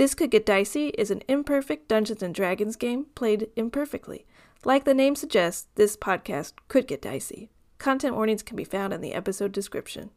This Could Get Dicey is an imperfect Dungeons and Dragons game played imperfectly. Like the name suggests, this podcast could get dicey. Content warnings can be found in the episode description.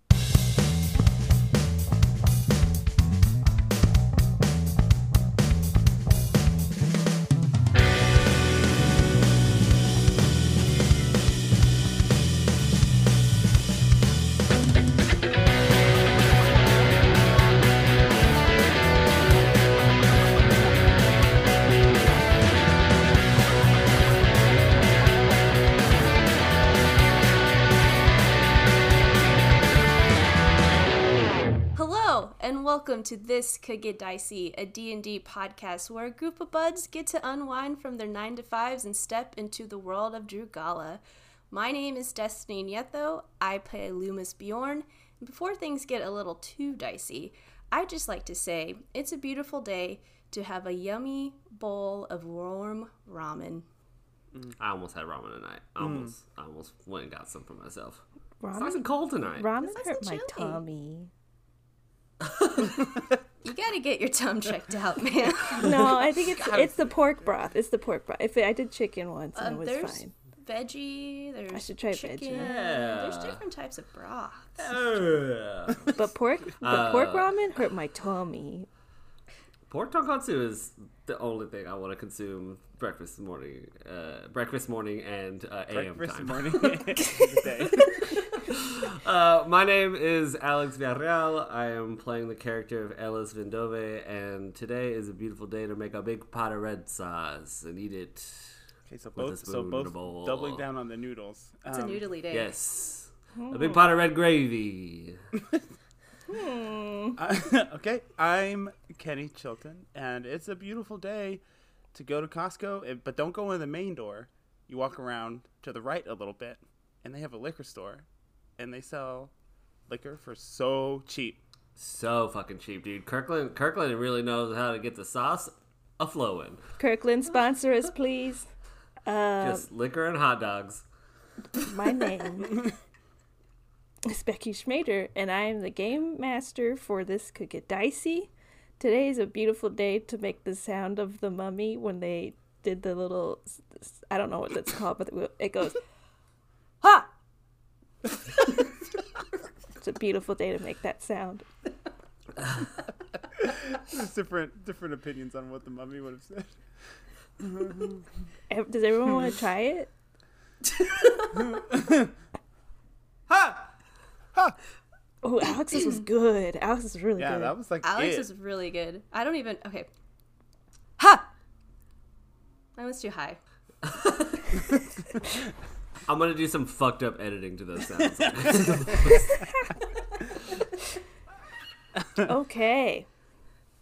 Welcome to This Could Get Dicey, a D&D podcast where a group of buds get to unwind from their 9 to 5s and step into the world of Drugala. My name is Destiny Nieto. I play Lü'mis Bjorn. And before things get a little too dicey, I'd just like to say it's a beautiful day to have a yummy bowl of warm ramen. Mm. I almost had ramen tonight. I mm. almost, I almost went and got some for myself. It's Ramen, nice and cold tonight. ramen It's nice hurt my chilly. tummy. You gotta get your tum checked out, man. No, I think it's it's the pork broth. It's the pork broth. If I did chicken once and Um, it was there's fine. veggie. There's I should try chicken. veggie. There's different types of broths. Uh, But pork, but pork Uh, ramen hurt my tummy. Pork tonkotsu is the only thing I want to consume breakfast morning, uh, breakfast morning and uh, AM breakfast time. morning the day. Uh, my name is Alex Villarreal. I am playing the character of Ellis Vindove, and today is a beautiful day to make a big pot of red sauce and eat it. Okay, so With a both so spoon in a both bowl. doubling down on the noodles. It's a Um, noodly day. Yes, a big pot of red gravy. uh, okay, I'm Kenny Chilton, and it's a beautiful day to go to Costco. But don't go in the main door. You walk around to the right a little bit, and they have a liquor store, and they sell liquor for so cheap. So fucking cheap, dude. Kirkland, Kirkland really knows how to get the sauce a flowing. Kirkland, sponsor us, please. Uh, Just liquor and hot dogs. my name is Becky Schmader, and I am the game master for This Could Get Dicey. Today is a beautiful day to make the sound of the mummy when they did the little. I don't know what that's called, but it goes, ha! it's a beautiful day to make that sound. There's different different opinions on what the mummy would have said. Ev- Does everyone want to try it? Ha! Ha! Oh, Alex's was good. Alex is really Yeah, good. that was like Alex it. is really good. I don't even. Okay. Ha! That was too high. I'm gonna do some fucked up editing to those sounds. Okay,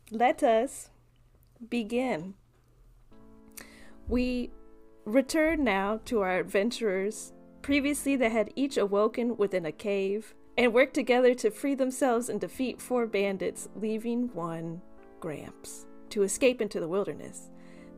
let us begin. We return now to our adventurers, previously they had each awoken within a cave, and worked together to free themselves and defeat four bandits, leaving one, Gramps, to escape into the wilderness.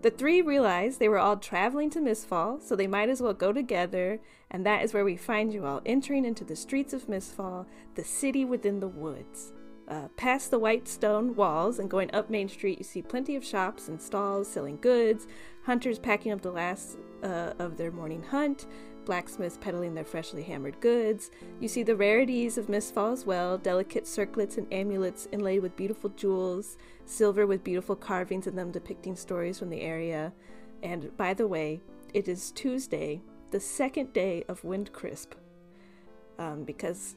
The three realized they were all traveling to Mistfall, so they might as well go together, and that is where we find you all entering into the streets of Mistfall, the city within the woods. Uh, past the white stone walls and going up Main Street, you see plenty of shops and stalls selling goods, hunters packing up the last uh, of their morning hunt, blacksmiths peddling their freshly hammered goods. You see the rarities of Mistfall as well delicate circlets and amulets inlaid with beautiful jewels, silver with beautiful carvings in them depicting stories from the area. And by the way, it is Tuesday, the second day of Wind Crisp, um, because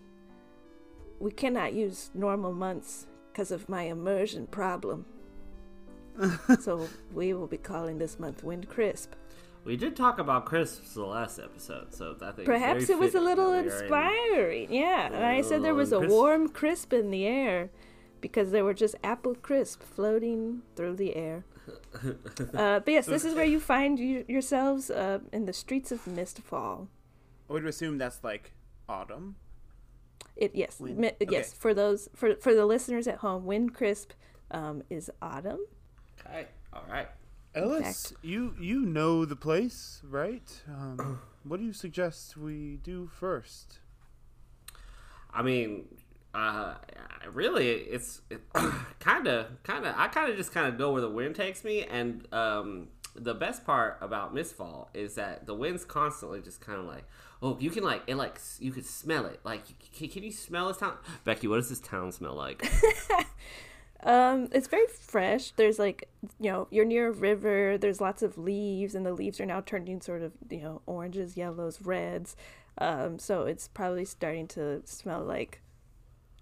we cannot use normal months because of my immersion problem. so we will be calling this month Wind Crisp. We did talk about crisps the last episode, so I think Perhaps very it was a little that we are in- inspiring. Yeah, and I said there was a Crisp. warm crisp in the air because there were just apple crisp floating through the air. Uh, but yes, this is where you find you, yourselves uh, in the streets of Mistfall. I would assume that's like autumn. It yes, Wind- mi- okay. yes. For those for for the listeners at home, wind crisp um, is autumn. Okay, all right. Ellis, you you know the place, right? Um, what do you suggest we do first? I mean, uh, really, it's kind of, kind of. I kind of just kind of go where the wind takes me, and um, the best part about Mistfall is that the wind's constantly just kind of like, oh, you can like it, like you could smell it. Like, can, can you smell this town, Becky? What does this town smell like? Um, it's very fresh. There's like, you know, you're near a river. There's lots of leaves, and the leaves are now turning sort of, you know, oranges, yellows, reds. Um, so it's probably starting to smell like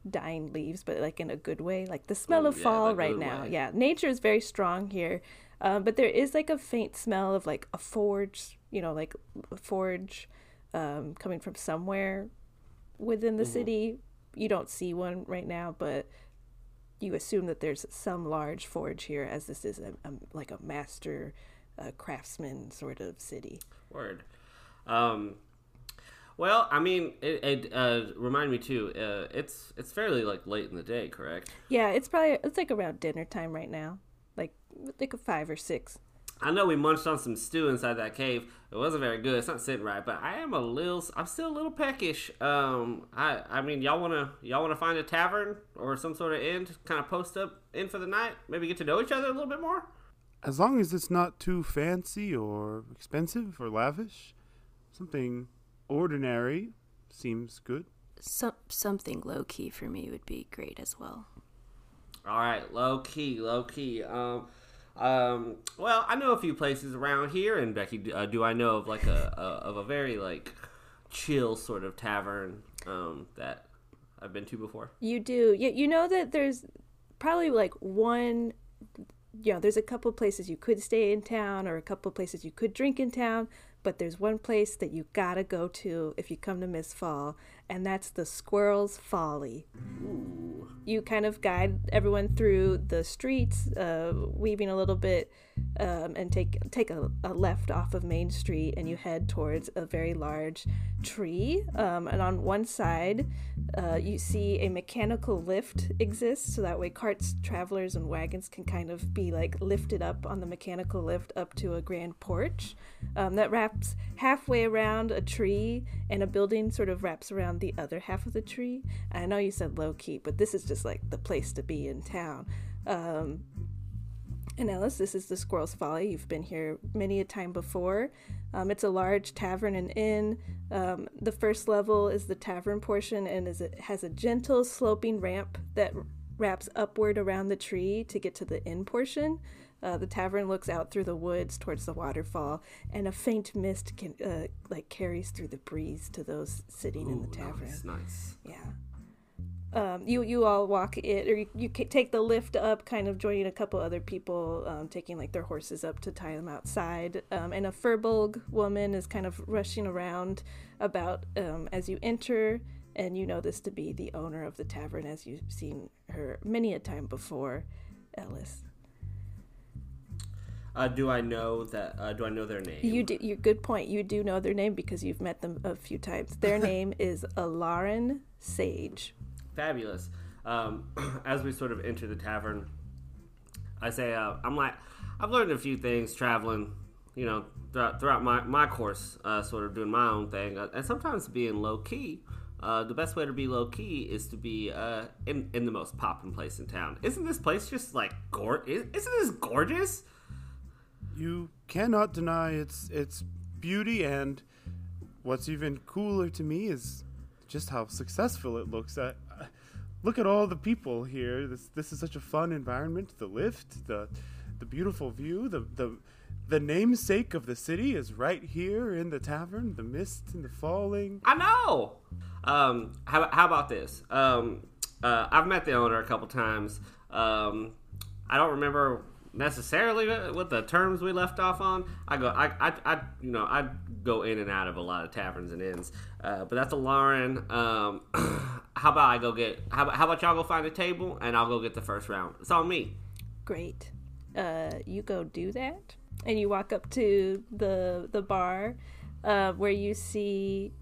dying leaves, but like in a good way, like the smell Mm, of yeah, fall right now. way. Yeah, nature is very strong here, um, but there is like a faint smell of like a forge, you know, like a forge um, coming from somewhere within the Mm-hmm. city. You don't see one right now, but you assume that there's some large forge here, as this is a, a like a master uh, craftsman sort of city. Word. Um, well, I mean, it, it uh, remind me too. Uh, it's it's fairly like late in the day, correct? Yeah, it's probably it's like around dinner time right now, like like a five or six. I know we munched on some stew inside that cave. It wasn't very good. It's not sitting right, but I am a little. I'm still a little peckish. Um, I I mean, y'all wanna y'all wanna find a tavern or some sort of inn, to kind of post up in for the night. Maybe get to know each other a little bit more. As long as it's not too fancy or expensive or lavish, something ordinary seems good. Some, something low key for me would be great as well. All right, low key, low key. Um, um, well, I know a few places around here, and Becky, uh, do I know of like a, a of a very like chill sort of tavern um, that I've been to before? You do. You, you know that there's probably like one, you know, there's a couple places you could stay in town or a couple places you could drink in town, but there's one place that you gotta go to if you come to Mistfall, and that's the Squirrel's Folly. You kind of guide everyone through the streets, uh, weaving a little bit, um, and take take a, a left off of Main Street, and you head towards a very large tree. Um, and on one side, uh, you see a mechanical lift exists, so that way carts, travelers, and wagons can kind of be like lifted up on the mechanical lift up to a grand porch um, that wraps halfway around a tree, and a building sort of wraps around the other half of the tree. I know you said low key, but this is just like the place to be in town. Um, and Ellis, this is the Squirrel's Folly. You've been here many a time before. Um, it's a large tavern and inn. Um, the first level is the tavern portion, and is it has a gentle sloping ramp that wraps upward around the tree to get to the inn portion. Uh, the tavern looks out through the woods towards the waterfall, and a faint mist can uh, like carries through the breeze to those sitting in the tavern. Nice, nice. Yeah. Um, you you all walk it, or you, you take the lift up, kind of joining a couple other people, um, taking like their horses up to tie them outside. Um, and a Furbolg woman is kind of rushing around about um, as you enter, and you know this to be the owner of the tavern, as you've seen her many a time before, Ellis. Uh, do I know that? Uh, do I know their name? You do. You good point. You do know their name because you've met them a few times. Their name is Alarin Sage. Fabulous. Um, as we sort of enter the tavern, I say, uh, I'm like, I've learned a few things traveling, you know, throughout, throughout my, my course, uh, sort of doing my own thing. Uh, and sometimes being low key, uh, the best way to be low key is to be uh, in, in the most poppin' place in town. Isn't this place just like, gor- isn't this gorgeous? You cannot deny its its beauty, and what's even cooler to me is just how successful it looks. I, look at all the people here. This this is such a fun environment. The lift, the the beautiful view, the the the namesake of the city is right here in the tavern. The mist and the falling. I know. Um, how, how about this? Um, uh, I've met the owner a couple times. Um, I don't remember necessarily what the terms we left off on. I go, I, I, I you know, I go in and out of a lot of taverns and inns. Uh, but that's Alarin. Um, how about I go get? How, how about y'all go find a table and I'll go get the first round. It's on me. Great. Uh, you go do that, and you walk up to the the bar, uh, where you see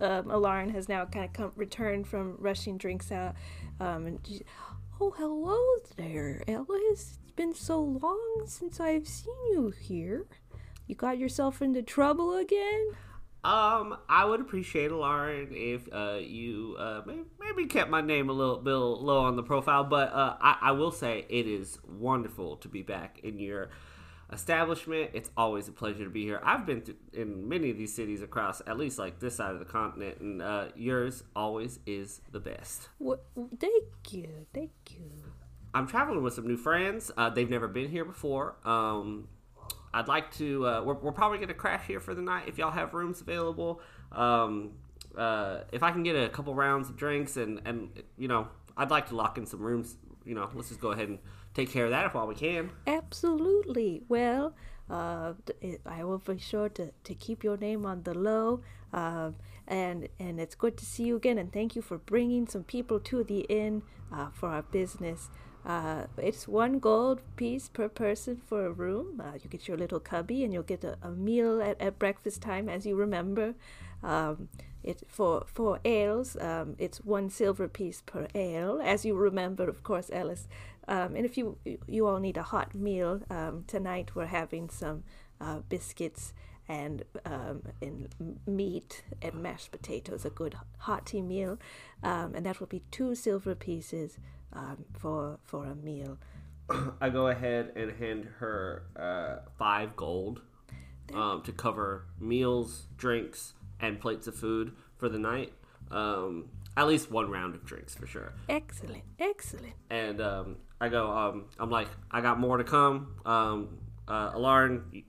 um, Alarin has now kind of come returned from rushing drinks out. Um, and she, oh, hello there, Ellis. Been so long since I've seen you here. You got yourself into trouble again? Um, I would appreciate it, Lauren, if uh, you uh, maybe, kept my name a little bit low on the profile. But uh, I, I will say it is wonderful to be back in your establishment. It's always a pleasure to be here. I've been to, in many of these cities across at least like this side of the continent, and uh, yours always is the best. What, thank you, thank you. I'm traveling with some new friends. Uh, they've never been here before. Um, I'd like to. Uh, we're, we're probably going to crash here for the night if y'all have rooms available. Um, uh, if I can get a couple rounds of drinks and and you know, I'd like to lock in some rooms. You know, let's just go ahead and take care of that if while we can. Absolutely. Well, uh, I will be sure to, to keep your name on the low. Uh, and and it's good to see you again. And thank you for bringing some people to the inn uh, for our business. Uh, it's one gold piece per person for a room. Uh, you get your little cubby, and you'll get a, a meal at, at breakfast time, as you remember. Um, it for for ales, um, it's one silver piece per ale, as you remember, of course, Alice. Um, and if you you all need a hot meal um, tonight, we're having some uh, biscuits and um, and meat and mashed potatoes, a good hearty meal, um, and that will be two silver pieces um, for for a meal. I go ahead and hand her uh, five gold um, to cover meals, drinks, and plates of food for the night. Um, at least one round of drinks for sure. Excellent, excellent. And um, I go, um, I'm like, I got more to come. Um, uh,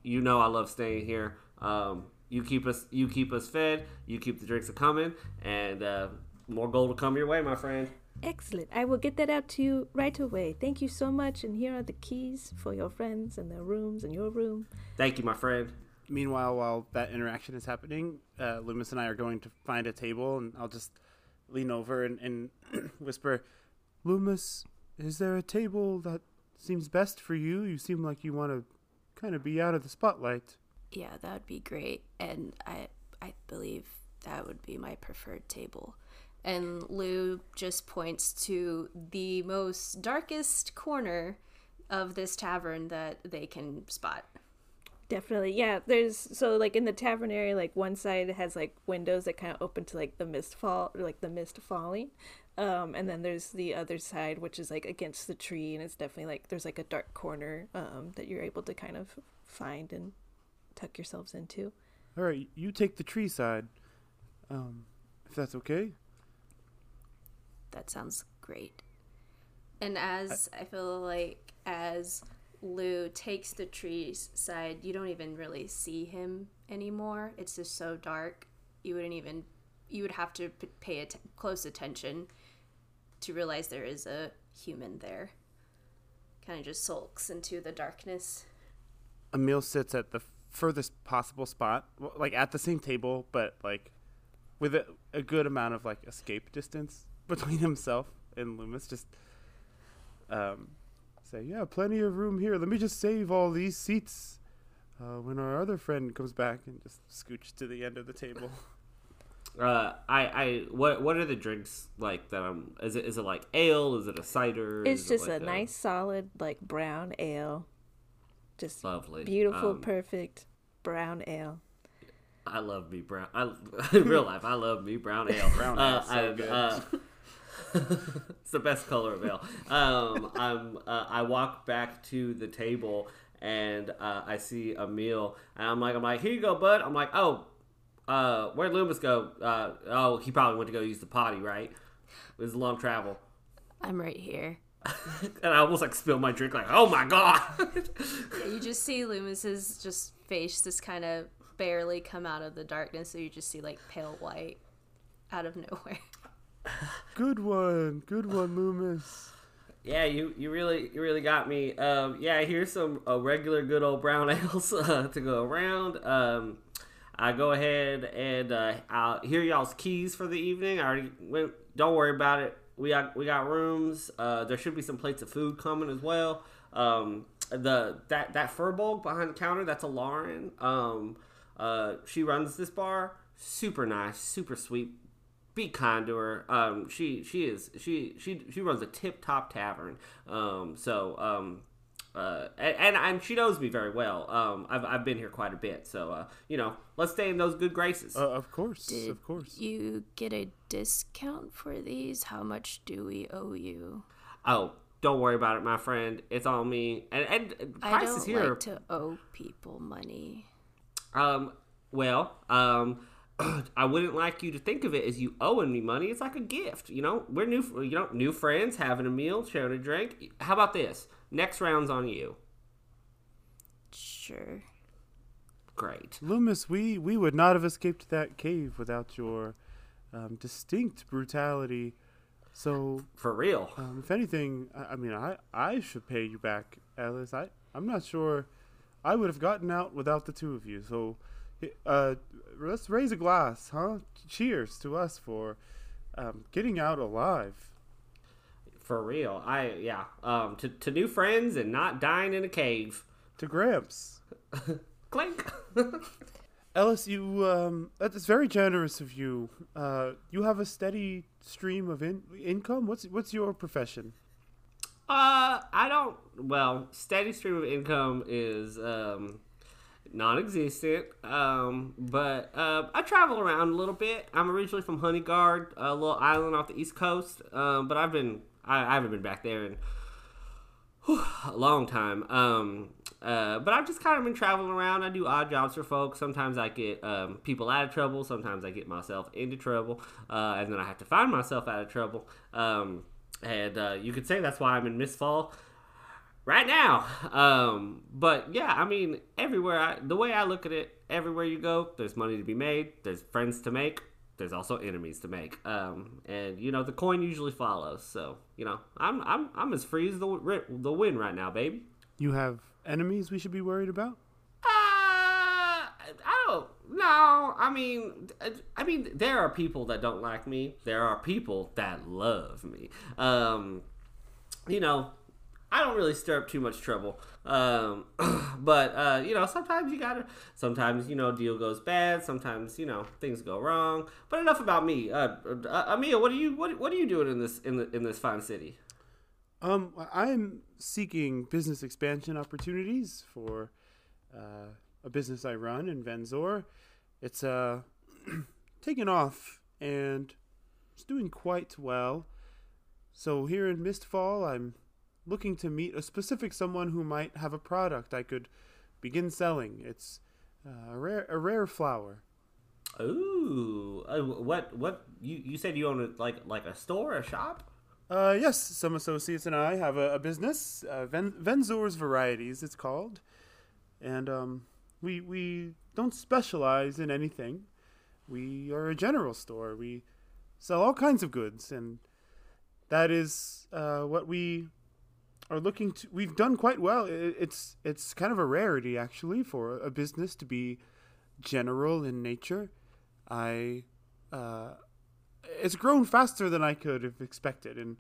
you know I love staying here. Um, you keep us, you keep us fed. You keep the drinks coming, and uh, more gold will come your way, my friend. Excellent. I will get that out to you right away. Thank you so much. And here are the keys for your friends and their rooms and your room. Thank you, my friend. Meanwhile, while that interaction is happening, uh, Lü'mis and I are going to find a table, and I'll just lean over and, and whisper, Lü'mis, is there a table that seems best for you? You seem like you want to kind of be out of the spotlight. Yeah, that would be great. And I I believe that would be my preferred table. And Lou just points to the most darkest corner of this tavern that they can spot. Definitely. Yeah, there's so like in the tavern area like one side has like windows that kind of open to like the mist fall like the mist falling. Um and then there's the other side which is like against the tree and it's definitely like there's like a dark corner um that you're able to kind of find and tuck yourselves into. All right, you take the tree side. Um if that's okay. That sounds great. And as I, I feel like as Lou takes the trees side, you don't even really see him anymore. It's just so dark. You wouldn't even you would have to pay att- close attention to realize there is a human there. Kind of just sulks into the darkness. Emil sits at the furthest possible spot, like at the same table, but like with a, a good amount of like escape distance between himself and Lü'mis. Just um, say, yeah, plenty of room here. Let me just save all these seats uh, when our other friend comes back, and just scooch to the end of the table. Uh, I, I, what, what are the drinks like that I'm? Is it, is it like ale? Is it a cider? It's Is it just like a nice solid like brown ale. Just lovely, beautiful, Um, perfect brown ale. I love me brown. I, in real life, I love me brown ale. Brown Uh, ale, so I- good. it's the best color of ale. Um, I'm. Uh, I walk back to the table and uh, I see a meal, and I'm like, I'm like, here you go, bud. I'm like, oh, uh, where'd Lü'mis go? Uh, oh, he probably went to go use the potty, right? It was a long travel. I'm right here. and I almost like spill my drink, like, oh my god. Yeah, you just see Lü'mis's just face just kind of barely come out of the darkness, so you just see like pale white out of nowhere. Good one, good one, Lü'mis. Yeah, you, you really you really got me. Um, yeah, here's some uh, regular good old brown ales uh, to go around. Um, I go ahead and uh, I'll here y'all's keys for the evening. I already went. Don't worry about it. We got we got rooms. Uh, there should be some plates of food coming as well. Um, the that that furball behind the counter that's Alarin. Um, uh, she runs this bar. Super nice, super sweet, be kind to her. Um, she she is she she she runs a tip top tavern. Um, so um, uh, and, and she knows me very well. Um, I've I've been here quite a bit, so uh, you know, let's stay in those good graces. Uh, of course, Did of course. you get a discount for these? How much do we owe you? oh, don't worry about it, my friend. It's on me. And and I prices don't here. like to owe people money. Um, well, um, I wouldn't like you to think of it as you owing me money. It's like a gift. You know, we're new. You know, new friends, having a meal, sharing a drink. How about this? Next round's on you. Sure. Great. Lü'mis, we, we would not have escaped that cave without your um, distinct brutality. So, For real. um, if anything, I, I mean, I, I should pay you back, Alice. I, I'm not sure I would have gotten out without the two of you. So, uh, let's raise a glass, huh? Cheers to us for um, getting out alive. For real. I yeah. Um, to to new friends and not dying in a cave. To Gramps. Clink. Ellis, you um, that is very generous of you. Uh, you have a steady stream of in- income. What's what's your profession? Uh, I don't. Well, steady stream of income is um, non-existent. Um, but uh, I travel around a little bit. I'm originally from Honeyguard, a little island off the east coast. Um, but I've been I, I haven't been back there in whew, a long time. Um, uh, but I've just kind of been traveling around. I do odd jobs for folks. Sometimes I get um, people out of trouble. Sometimes I get myself into trouble, uh, and then I have to find myself out of trouble. Um, and uh, you could say that's why I'm in Mistfall right now. Um, but yeah, I mean, everywhere. I, the way I look at it, everywhere you go, there's money to be made. There's friends to make. There's also enemies to make. Um, and you know, the coin usually follows. So you know, I'm I'm I'm as free as the the wind right now, baby. You have enemies we should be worried about? Uh, I don't know. I mean, I mean, there are people that don't like me. There are people that love me. Um, you know, I don't really stir up too much trouble. Um, but uh, you know, sometimes you gotta. Sometimes you know, deal goes bad. Sometimes you know, things go wrong. But enough about me. Uh, uh Emil, what are you what What are you doing in this in the in this fine city? Um, I'm seeking business expansion opportunities for uh, a business I run in Venzor. It's uh, taken off and it's doing quite well. So here in Mistfall, I'm looking to meet a specific someone who might have a product I could begin selling. It's uh, a rare a rare flower. Ooh, uh, what what you you said you own a, like like a store, a shop? Uh, yes, some associates and I have a, a business, uh, Ven- Venzor's Varieties, it's called, and um, we we don't specialize in anything. We are a general store. We sell all kinds of goods, and that is uh, what we are looking to. We've done quite well. It's it's kind of a rarity actually for a business to be general in nature. I. Uh, it's grown faster than I could have expected, and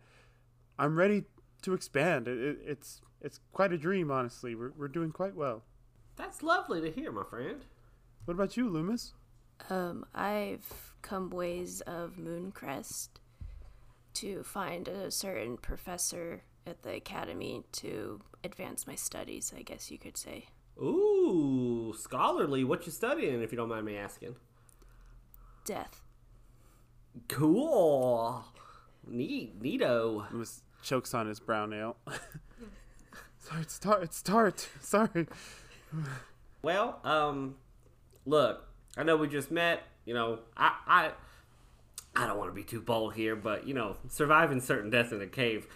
I'm ready to expand. It, it, it's it's quite a dream, honestly. We're we're doing quite well. That's lovely to hear, my friend. What about you, Lü'mis? Um, I've come ways of Mooncrest to find a certain professor at the academy to advance my studies, I guess you could say. Ooh, scholarly. What you studying, if you don't mind me asking? Death. Cool. Neat, neato. Lü'mis chokes on his brown ale. Sorry, it's tart. It's tart. Sorry. Well, um, look, I know we just met. You know, I, I, I don't want to be too bold here, but you know, surviving certain death in a cave,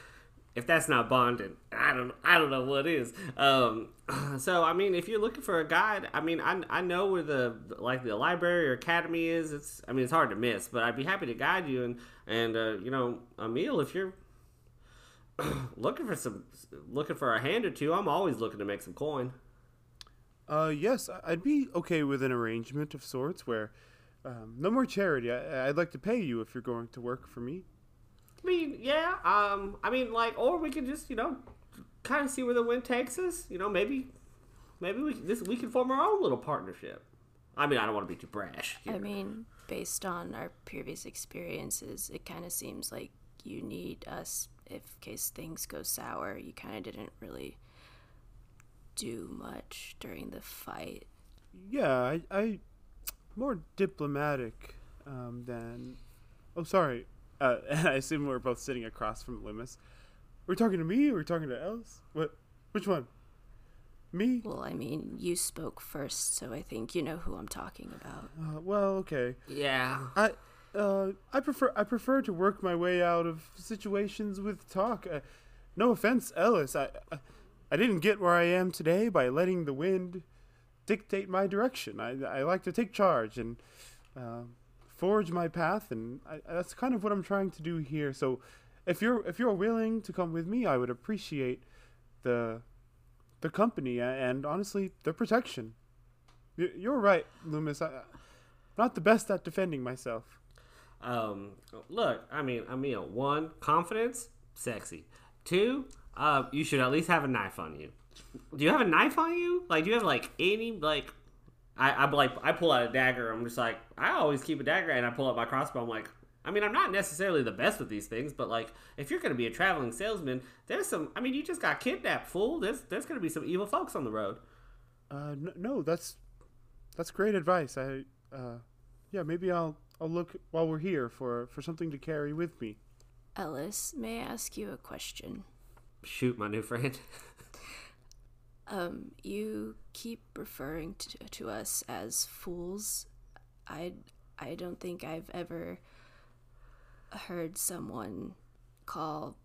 if that's not bonding, I don't, I don't know what is. Um, so I mean, if you're looking for a guide, I mean, I, I know where the like the library or academy is. It's, I mean, it's hard to miss, but I'd be happy to guide you and and uh, you know, Emil, if you're looking for some, looking for a hand or two, I'm always looking to make some coin. Uh, yes, I'd be okay with an arrangement of sorts where um, no more charity. I, I'd like to pay you if you're going to work for me. I mean, yeah. Um, I mean, like, or we could just, you know, kind of see where the wind takes us. You know, maybe, maybe we this we can form our own little partnership. I mean, I don't want to be too brash. I mean, based on our previous experiences, it kind of seems like you need us if case things go sour. You kind of didn't really do much during the fight. Yeah, I, I more diplomatic um, than. Oh, sorry. Uh, I assume we're both sitting across from Lü'mis. We're talking to me. or We're talking to Ellis. What? Which one? Me? Well, I mean, you spoke first, so I think you know who I'm talking about. Uh, well, okay. Yeah. I uh, I prefer I prefer to work my way out of situations with talk. Uh, no offense, Ellis. I, I I didn't get where I am today by letting the wind dictate my direction. I I like to take charge and uh, forge my path, and I, that's kind of what I'm trying to do here. So, if you're if you're willing to come with me, I would appreciate the the company and honestly the protection. You're right, Lü'mis. I, I'm not the best at defending myself. Um, look, I mean, I mean, one, confidence, sexy. Two, uh, you should at least have a knife on you. Do you have a knife on you? Like, do you have like any like? I I like I pull out a dagger. I'm just like I always keep a dagger, and I pull out my crossbow. I'm like, I mean, I'm not necessarily the best with these things, but like, if you're gonna be a traveling salesman, there's some. I mean, you just got kidnapped, fool. There's there's gonna be some evil folks on the road. Uh, no, no, that's that's great advice. I, uh, yeah, maybe I'll I'll look while we're here for for something to carry with me. Ellis, may I ask you a question? Shoot, my new friend. Um, you keep referring to, to us as fools. I I don't think I've ever heard someone call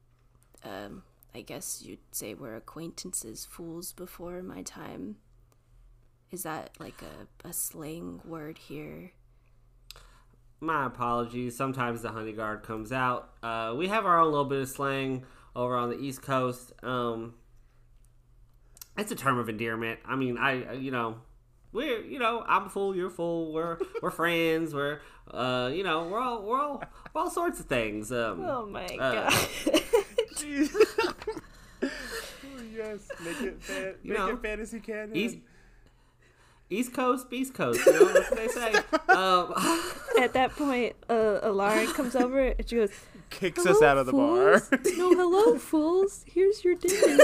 um I guess you'd say we're acquaintances fools before my time. Is that like a, a slang word here? my apologies. Sometimes the Honeyguard comes out. Uh, we have our own little bit of slang over on the East Coast. Um, it's a term of endearment. I mean, I I- you know, we're you know, I'm a fool, you're a fool. We're we're friends. We're uh, you know, we're all we're all we're all sorts of things. Um, Oh my uh, god. yes, make it fan, You make know, it fantasy canon. East, East Coast, East Coast. You know what they say. Um, At that point, uh, Alarin comes over and she goes, Kicks us out of the bar. no, hello, fools. Here's your dinner.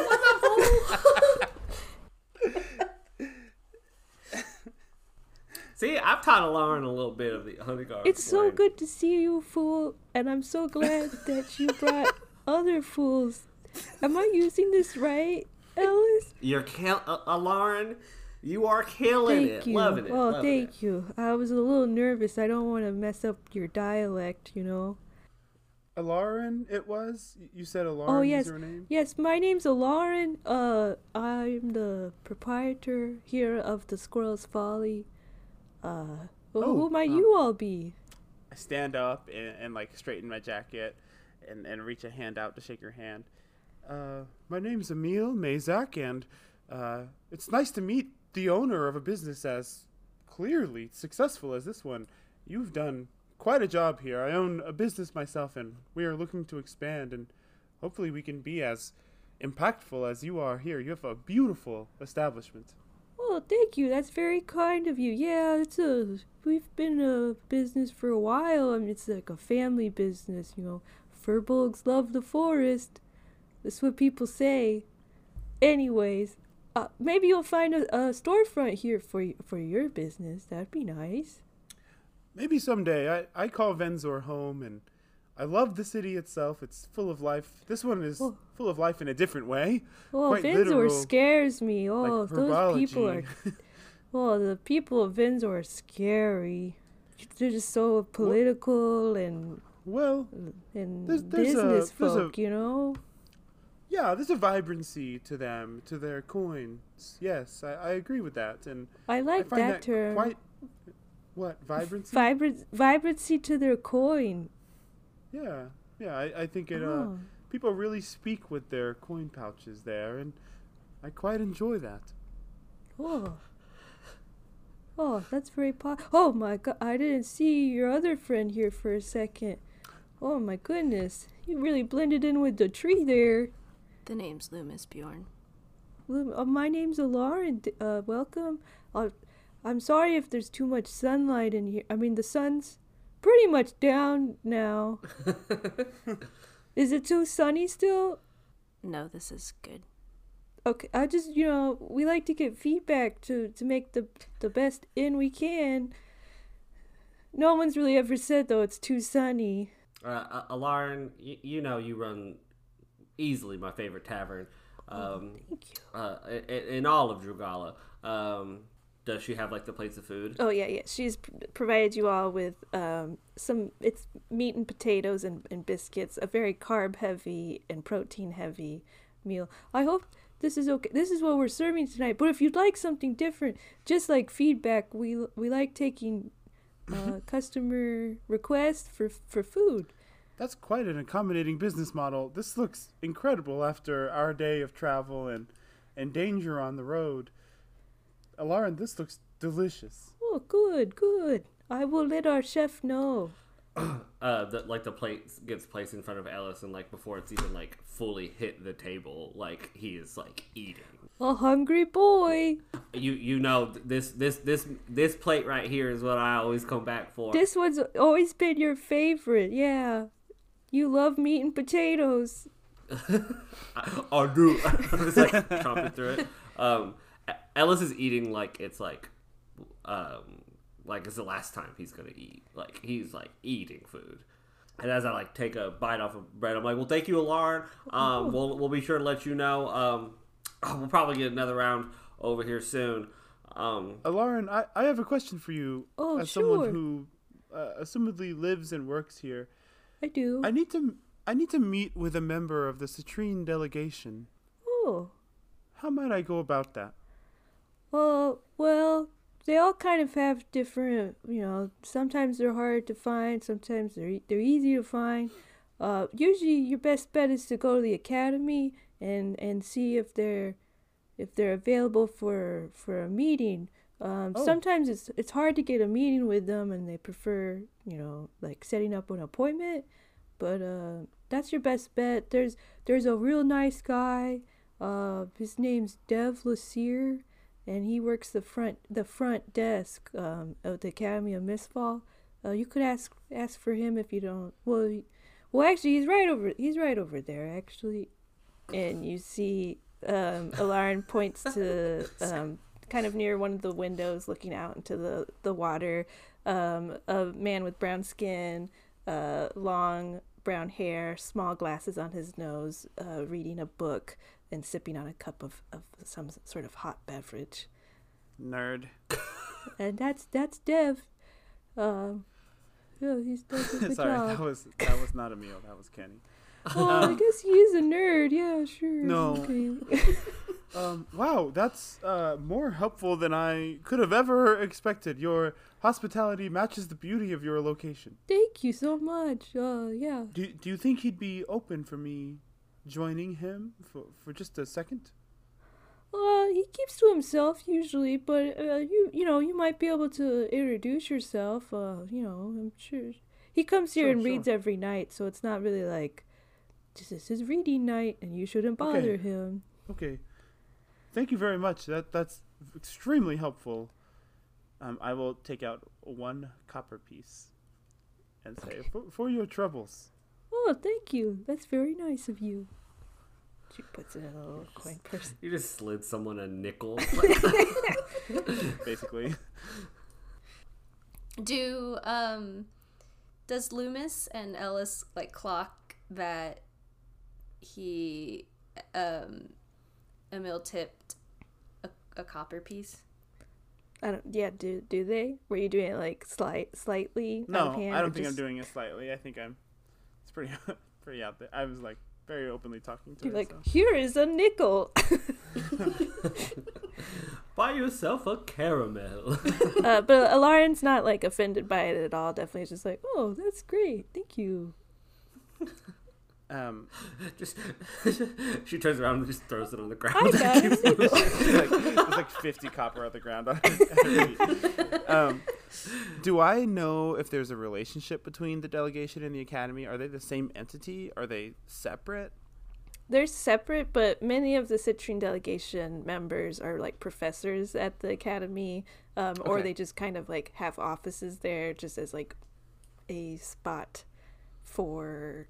See, I've taught Lauren a little bit of the Honeyguard. It's so slang. good to see you, fool, and I'm so glad that you brought other fools. Am I using this right, Ellis? You're kill, uh, uh, Lauren. You are killing Thank it, you. loving it. oh, loving thank it. you. I was a little nervous. I don't want to mess up your dialect, you know. Alarin, it was. You said Alarin Oh was yes, your name. yes. My name's Alarin. Uh, I'm the proprietor here of the Squirrel's Folly. Uh, well, Oh, who might um, you all be? I stand up and, and like straighten my jacket and, and reach a hand out to shake your hand. Uh, my name's Emil Mazak, and uh, it's nice to meet the owner of a business as clearly successful as this one. You've done quite a job here. I own a business myself, and we are looking to expand, and hopefully we can be as impactful as you are here. You have a beautiful establishment. Oh, thank you. That's very kind of you. Yeah, it's a we've been a business for a while. I mean, it's like a family business, you know. Furbolgs love the forest. That's what people say. Anyways, uh, maybe you'll find a, a storefront here for for your business. That'd be nice. Maybe someday. I, I call Venzor home, and I love the city itself. It's full of life. This one is Oh. full of life in a different way. Oh, Quite Vinzor literal, scares me. Oh, like those people are. herbology. Oh, the people of Vinzor are scary. They're just so political and Well, and There's- there's a- business a- folk, you know. yeah, there's a vibrancy to them, to their coins. Yes, I, I agree with that, and I I like find that, that term. quite. What vibrancy? Vibrant, vibrancy to their coin. Yeah, yeah. I, I think it. Uh, Oh. people really speak with their coin pouches there, and I quite enjoy that. Oh. Oh, that's very po- Oh my god, I didn't see your other friend here for a second. Oh my goodness. You really blended in with the tree there. The name's Lü'mis Bjorn. Lum- Uh, my name's Lauren. D- Uh, welcome. Uh, I'm sorry if there's too much sunlight in here. I mean, the sun's pretty much down now. Is it too sunny still? No, this is good. Okay, I just you know we like to get feedback to to make the the best in we can. No one's really ever said though it's too sunny. Uh, uh, Alarin, you, you know you run easily my favorite tavern. Um, Thank you. uh, in, in all of Drugala. Um, does she have like the plates of food? Oh yeah, yeah. She's pr- provided you all with um some it's meat and potatoes and, and biscuits, a very carb heavy and protein heavy meal. I hope this is okay. This is what we're serving tonight. But if you'd like something different, just like feedback, we we like taking uh, customer requests for for food. That's quite an accommodating business model. This looks incredible after our day of travel and, and danger on the road. Alarin, this looks delicious. Oh, good, good. I will let our chef know. Uh, the, like the plate gets placed in front of Ellis, and like before it's even like fully hit the table, like he is like eating. A hungry boy. You you know this this this this plate right here is what I always come back for. This one's always been your favorite. Yeah. You love meat and potatoes. I do. it's like chomping through it. Um, Ellis is eating like it's like, um, like it's the last time he's gonna eat. Like he's like eating food. And as I like take a bite off of bread, I'm like, "Well, thank you, Alarn. Um, we'll we'll be sure to let you know. Um, we'll probably get another round over here soon. Um, Alarin, I, I have a question for you. Oh, as sure. someone who uh, assumedly lives and works here. I do. I need to I need to meet with a member of the Citrine delegation. oh. How might I go about that? Uh, well, they all kind of have different, you know, sometimes they're hard to find, sometimes they're they're easy to find. Uh, usually your best bet is to go to the academy and and see if they're if they're available for for a meeting. Um, Oh. sometimes it's it's hard to get a meeting with them and they prefer, you know, like setting up an appointment, but uh that's your best bet. There's there's a real nice guy. Uh, his name's Dev Lassier and he works the front the front desk um, of the Academy of Mistfall. Uh, you could ask ask for him if you don't. Well, he- well, actually, he's right over he's right over there actually, and you see um, Alarin points to um, kind of near one of the windows, looking out into the the water. Um, a man with brown skin, uh, long brown hair, small glasses on his nose, uh, reading a book and sipping on a cup of, of some sort of hot beverage. Nerd. And that's that's Dev. Um, yeah, he's does a good Sorry, job. that was that was not a meal. That was Kenny. Oh, I guess he is a nerd. Yeah, sure. No. Okay. Um, wow, that's uh, more helpful than I could have ever expected. Your hospitality matches the beauty of your location. Thank you so much. Uh, yeah. Do, do you think he'd be open for me joining him for, for just a second? Uh, he keeps to himself usually, but uh, you you know you might be able to introduce yourself. Uh, you know, I'm sure he comes here Sure, and sure. reads every night, so it's not really like this is his reading night, and you shouldn't bother Okay. him. Okay. Thank you very much. That that's extremely helpful. Um, I will take out one copper piece and say, for, for your troubles. Oh, thank you. That's very nice of you. She puts it in a little coin purse. you just slid someone a nickel. Basically, Do um does Loomis and Ellis like clock that he um Emil tipped a, a copper piece? I don't. Yeah. Do do they? Were you doing it like slight, slightly? no, out of hand I don't think I'm doing it slightly. I think I'm. It's pretty pretty out there. I was like very openly talking to You're her. like, so. here is a nickel. Buy yourself a caramel. uh, but Alarin's not like offended by it at all. Definitely, just like, oh, that's great, thank you. Um, just she turns around and just throws it on the ground. I got a nickel. like, there's like 50 copper on the ground. On um, do I know if there's a relationship between the delegation and the academy? Are they the same entity? Are they separate? They're separate, but many of the Citrine delegation members are like professors at the academy, um, or Okay. they just kind of like have offices there, just as like a spot for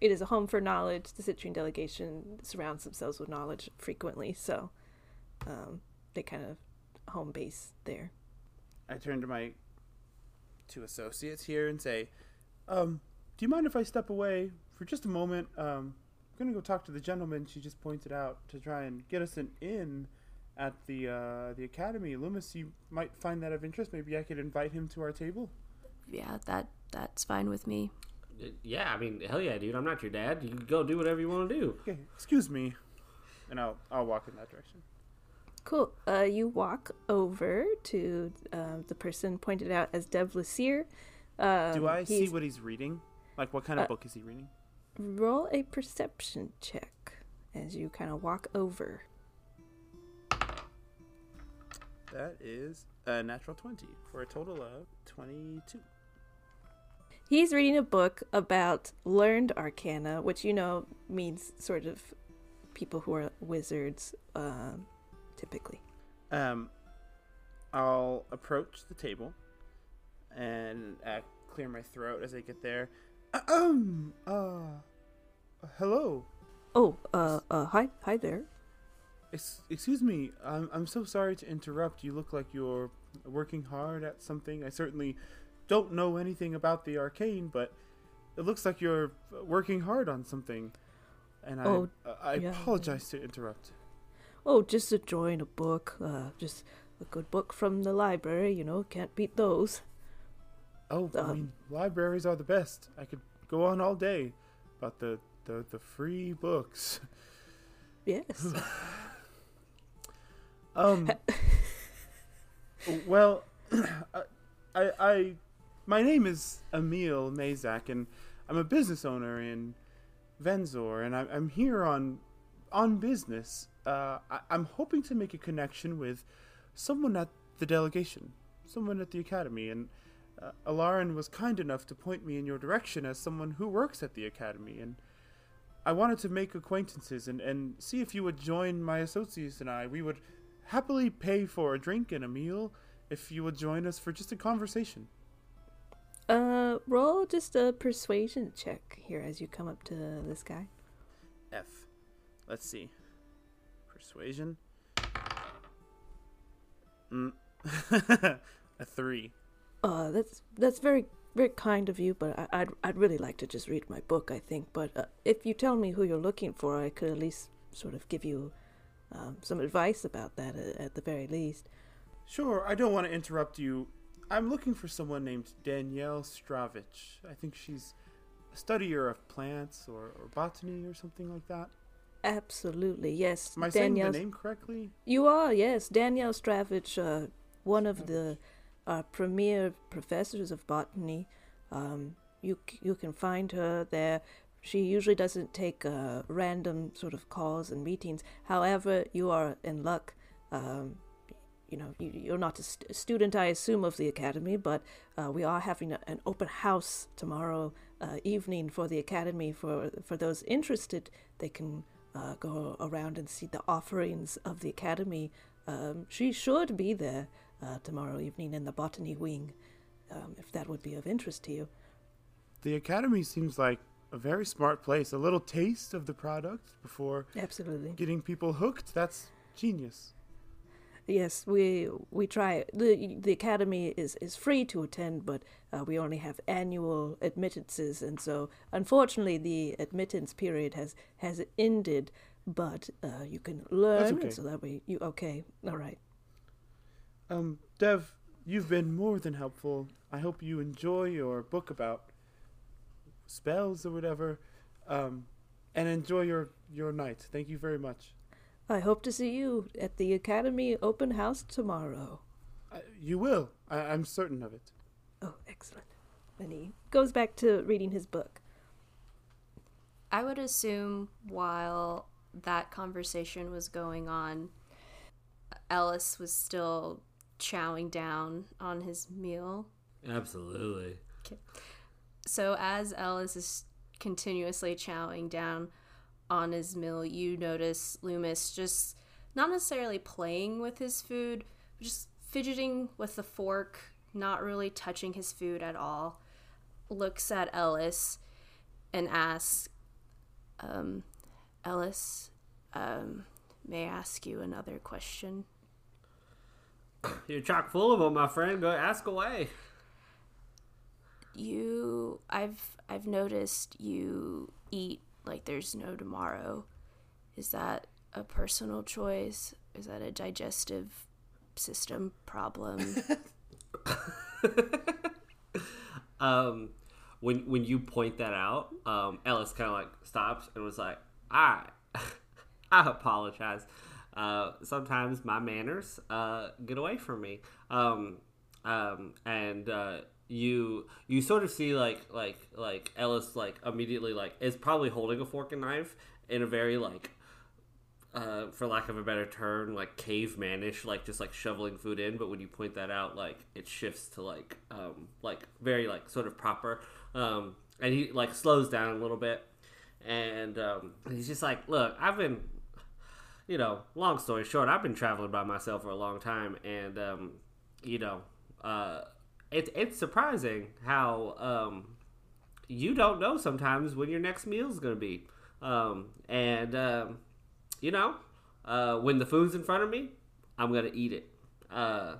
it is a home for knowledge. The Citrine delegation surrounds themselves with knowledge frequently, so um, they kind of home base there. I turn to my two associates here and say, um, do you mind if I step away for just a moment? Um, I'm gonna go talk to the gentleman she just pointed out to try and get us an in at the uh, the academy. Lü'mis, you might find that of interest. Maybe I could invite him to our table. Yeah, that that's fine with me. Yeah, I mean, hell yeah, dude. I'm not your dad. You can go do whatever you want to do. Okay, excuse me, and I'll I'll walk in that direction. Cool. Uh, you walk over to uh, the person pointed out as Dev Lassier. Um, Do I see what he's reading? Like, what kind of Uh, book is he reading? Roll a perception check as you kind of walk over. That is a natural twenty for a total of twenty-two. He's reading a book about learned arcana, which you know means sort of people who are wizards, um, typically. Um, I'll approach the table and uh, clear my throat as I get there. Um, uh, hello. Oh, uh, uh, hi, hi there. Ex- excuse me. I'm I'm so sorry to interrupt. You look like you're working hard at something. I certainly don't know anything about the arcane, but it looks like you're working hard on something. And I Oh, I yeah. apologize to interrupt. Oh, just enjoying a book. Uh, just a good book from the library. You know, can't beat those. Oh, I Um, mean, libraries are the best. I could go on all day about the the, the free books. Yes. Um. well, I, I, my name is Emil Mazak, and I'm a business owner in Venzor, and I'm, here on, on business. Uh, I, I'm hoping to make a connection with someone at the delegation, someone at the academy, and uh, Alarin was kind enough to point me in your direction as someone who works at the academy, and I wanted to make acquaintances and, and see if you would join my associates and I. We would happily pay for a drink and a meal if you would join us for just a conversation. Uh, roll just a persuasion check here as you come up to this guy. F. Let's see. Persuasion. Mm. a three. Uh, that's that's very very kind of you, but I, I'd I'd really like to just read my book. I think, but uh, if you tell me who you're looking for, I could at least sort of give you um, some advice about that at, at the very least. Sure, I don't want to interrupt you. I'm looking for someone named Danielle Stravich. I think she's a studier of plants or, or botany or something like that. Absolutely, yes. Am I saying Danielle, the name correctly? you are yes, Danielle Stravich, uh, one of the uh, premier professors of botany. Um, you you can find her there. She usually doesn't take uh, random sort of calls and meetings. However, you are in luck. Um, you know, you, you're not a st- student, I assume, of the academy, but uh, we are having a, an open house tomorrow uh, evening for the academy. For for those interested, they can uh, go around and see the offerings of the academy. Um, she should be there uh, tomorrow evening in the botany wing, um, if that would be of interest to you. The academy seems like a very smart place. A little taste of the product before Absolutely. getting people hooked. That's genius. Yes, we we try. the The academy is is free to attend, but uh, we only have annual admittances, and so unfortunately, the admittance period has has ended. But uh, you can learn, okay. so that way you okay. All right. Um, Dev, you've been more than helpful. I hope you enjoy your book about spells or whatever, um, and enjoy your your night. Thank you very much. I hope to see you at the academy open house tomorrow. Uh, you will. I, I'm certain of it. Oh, excellent. And he goes back to reading his book. I would assume while that conversation was going on, Ellis was still chowing down on his meal. Absolutely. So as Ellis is continuously chowing down on his meal, you notice Lü'mis just not necessarily playing with his food, but just fidgeting with the fork, not really touching his food at all. Looks at Ellis and asks, Um, Ellis, um, may I ask you another question? You're chock full of them, my friend. Go ask away. You, I've, I've noticed you eat like there's no tomorrow. Is that a personal choice? Is that a digestive system problem? um, when when you point that out, um, Ellis kind of like stops and was like, "I, I apologize. Uh, sometimes my manners uh, get away from me." Um, um, and uh, you you sort of see like like like Ellis like immediately like is probably holding a fork and knife in a very like uh, for lack of a better term, like cavemanish, like just like shoveling food in. But when you point that out, like it shifts to like um, like very like sort of proper. Um, and he like slows down a little bit, and um, he's just like, "Look, I've been, you know, long story short, I've been traveling by myself for a long time, and um, you know, uh, it's it's surprising how um, you don't know sometimes when your next meal is gonna be, um, and um, you know, uh, when the food's in front of me, I'm gonna eat it. Uh,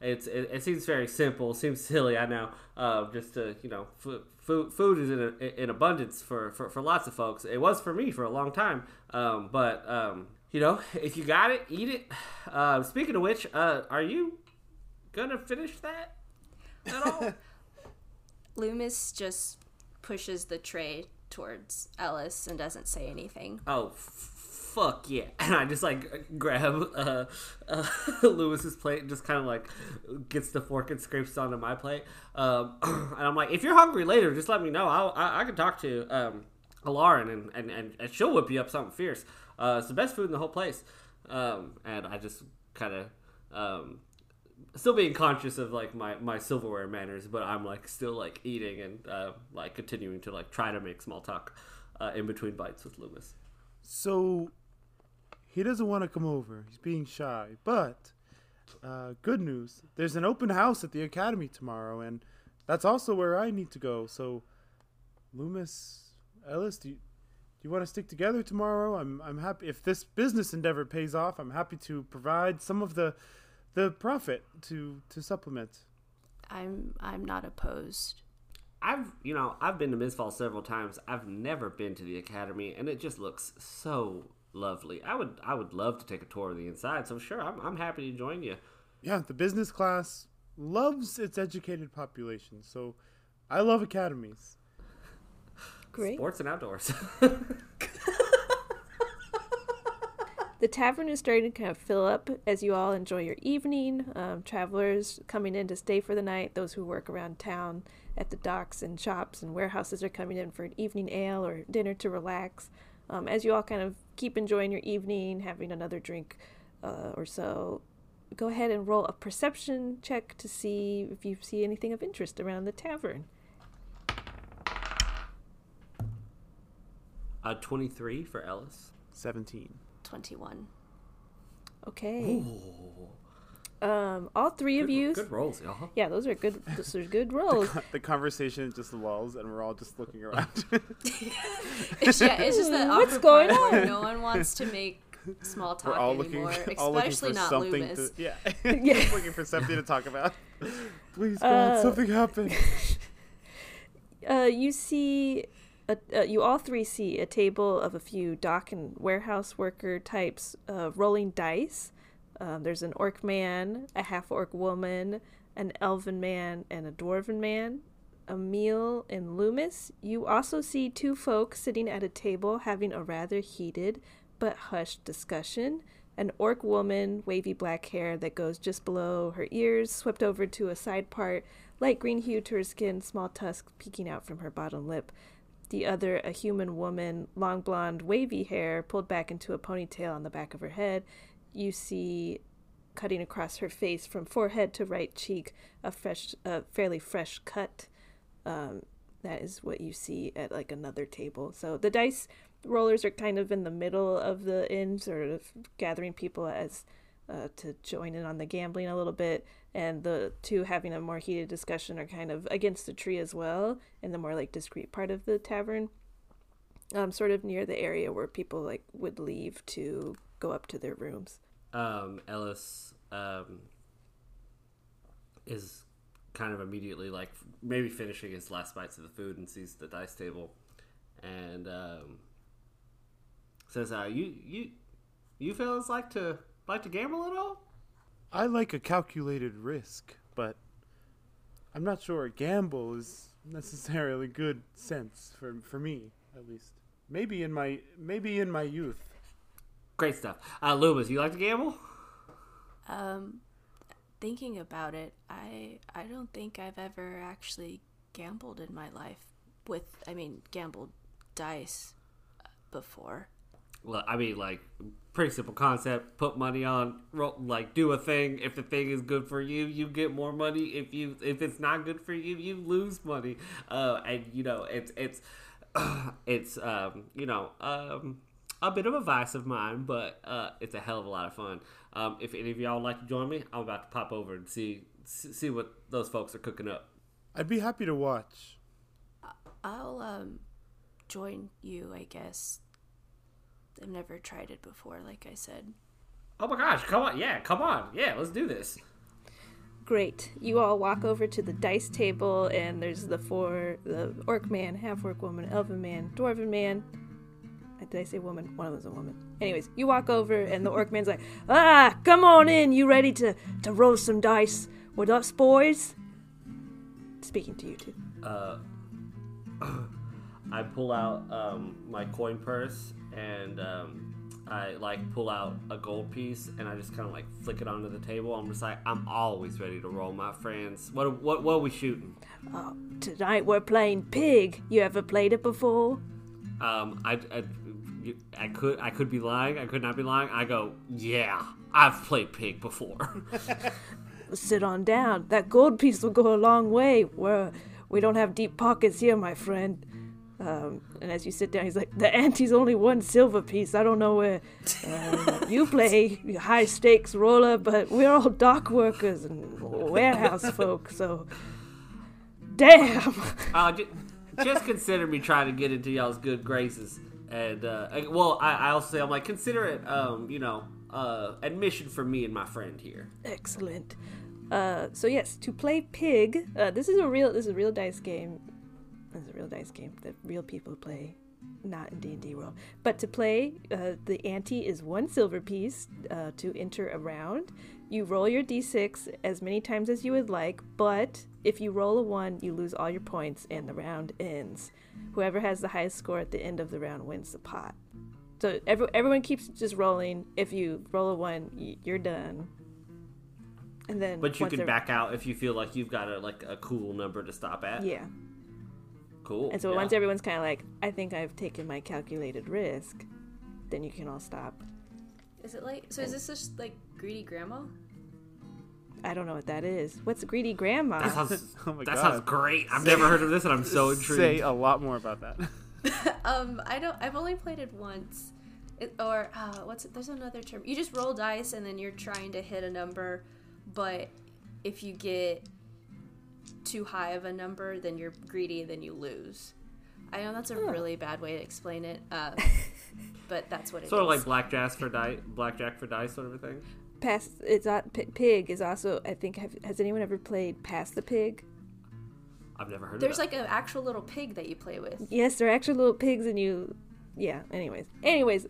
it's it, it, seems very simple, seems silly, I know. Uh, just to you know, food food, food is in a, in abundance for, for, for lots of folks. It was for me for a long time, um, but um, you know, if you got it, eat it. Uh, speaking of which, uh, are you gonna finish that at all? Lü'mis just pushes the tray towards Ellis and doesn't say anything. Oh, fuck yeah. And I just like grab uh, uh, Lewis's plate and just kind of like gets the fork and scrapes it onto my plate. Um, and I'm like, if you're hungry later, just let me know. I'll, I, I can talk to um, Lauren and, and, and, and, she'll whip you up something fierce. Uh, it's the best food in the whole place. Um, and I just kind of um, still being conscious of like my, my silverware manners, but I'm like still like eating and uh, like continuing to like try to make small talk uh, in between bites with Lü'mis. So he doesn't want to come over. He's being shy. But uh, good news there's an open house at the academy tomorrow, and that's also where I need to go. So, Lü'mis, Ellis, do you, do you want to stick together tomorrow? I'm, I'm happy. If this business endeavor pays off, I'm happy to provide some of the, the profit to, to supplement. I'm, I'm not opposed. I've you know I've been to Mistfall several times. I've never been to the academy, and it just looks so lovely. I would I would love to take a tour of the inside. So sure, I'm I'm happy to join you. Yeah, the business class loves its educated population. So I love academies. Great. Sports and outdoors. the tavern is starting to kind of fill up as you all enjoy your evening. Um, travelers coming in to stay for the night, those who work around town at the docks and shops and warehouses are coming in for an evening ale or dinner to relax. Um, as you all kind of keep enjoying your evening, having another drink uh, or so, go ahead and roll a perception check to see if you see anything of interest around the tavern. Uh, 23 for Ellis. 17. 21. Okay. Ooh. Um, all three good, of you. Good rolls, y'all. Yeah, those are good. Those are good rolls. the, the, conversation just lulls, and we're all just looking around. it's, yeah, it's just that what's going on. No one wants to make small talk we're all anymore, looking, all especially not Lü'mis. To, yeah, yeah. looking for something to talk about. Please, God, uh, something happened. Uh, you see a, uh, you all three see a table of a few dock and warehouse worker types uh, rolling dice. Um, there's an orc man, a half orc woman, an elven man, and a dwarven man. Emil and Lü'mis, you also see two folks sitting at a table having a rather heated but hushed discussion. An orc woman, wavy black hair that goes just below her ears, swept over to a side part, light green hue to her skin, small tusks peeking out from her bottom lip. The other, a human woman, long blonde, wavy hair pulled back into a ponytail on the back of her head, you see cutting across her face from forehead to right cheek a fresh a fairly fresh cut. Um, that is what you see at like another table. So the dice rollers are kind of in the middle of the inn sort of gathering people as uh, to join in on the gambling a little bit and the two having a more heated discussion are kind of against the tree as well in the more like discreet part of the tavern um, sort of near the area where people like would leave to go up to their rooms. Um, Ellis um, is kind of immediately like maybe finishing his last bites of the food and sees the dice table and um, says, uh, "You you you fellas like to like to gamble at all?" I like a calculated risk, but I'm not sure a gamble is necessarily good sense for for me, at least. Maybe in my maybe in my youth. Great stuff. Uh, Lü'mis, you like to gamble? Um, thinking about it, I I don't think I've ever actually gambled in my life. With I mean, gambled dice uh, before. Well, I mean, like, pretty simple concept. Put money on, roll, like, do a thing. If the thing is good for you, you get more money. If you, if it's not good for you, you lose money. Uh, and you know, it's it's it's um, you know, um, a bit of a vice of mine, but uh, it's a hell of a lot of fun. Um, if any of y'all would like to join me, I'm about to pop over and see see what those folks are cooking up. I'd be happy to watch. I'll um join you, I guess. I've never tried it before, like I said. Oh my gosh, come on, yeah, come on, yeah, let's do this. Great. You all walk over to the dice table, and there's the four the orc man, half orc woman, elven man, dwarven man. Did I say woman? One of them's a woman. Anyways, you walk over, and the orc man's like, Ah, come on in. You ready to, to roll some dice with us, boys? Speaking to you two. uh, I pull out um, my coin purse and um, I like pull out a gold piece and I just kind of like flick it onto the table. I'm just like, I'm always ready to roll, my friends. What what what are we shooting? Oh, tonight we're playing Pig. You ever played it before? Um, I, I I could I could be lying. I could not be lying. I go, yeah, I've played pig before. Sit on down. That gold piece will go a long way. We're, we don't have deep pockets here, my friend. Um, and as you sit down, he's like, The ante's only one silver piece. I don't know where uh, you play high stakes roller, but we're all dock workers and warehouse folk, so. Damn! uh, just, just consider me trying to get into y'all's good graces. And uh, well, I, I'll say I'm like consider it, um, you know, uh, admission for me and my friend here. Excellent. Uh, so yes, to play Pig, uh, this is a real this is a real dice game. Is a real dice game that real people play, not in D and D world. But to play, uh, the ante is one silver piece uh, to enter a round. You roll your d6 as many times as you would like, but if you roll a one, you lose all your points and the round ends. Whoever has the highest score at the end of the round wins the pot. So every, everyone keeps just rolling. If you roll a one, you're done. And then, But you can back out if you feel like you've got a like a cool number to stop at. Yeah, Cool. and so yeah. once everyone's kind of like, I think I've taken my calculated risk, then you can all stop. Is it like so? Is this just like greedy grandma? I don't know what that is. What's greedy grandma? That sounds, Oh my that God. sounds great. I've never heard of this, and I'm so intrigued. Say a lot more about that. Um, I don't. I've only played it once. It, or uh, what's it? There's another term. You just roll dice and then you're trying to hit a number, but if you get too high of a number, then you're greedy then you lose. I know that's a really bad way to explain it, uh, but that's what it is. Sort of like blackjack for dice, blackjack for dice, sort of a thing. Pass. It's not P- pig is also. I think. Have, has anyone ever played Pass the Pig? I've never heard There's of that. There's like an actual little pig that you play with. Yes, there are actual little pigs, and you. Yeah. Anyways. Anyways,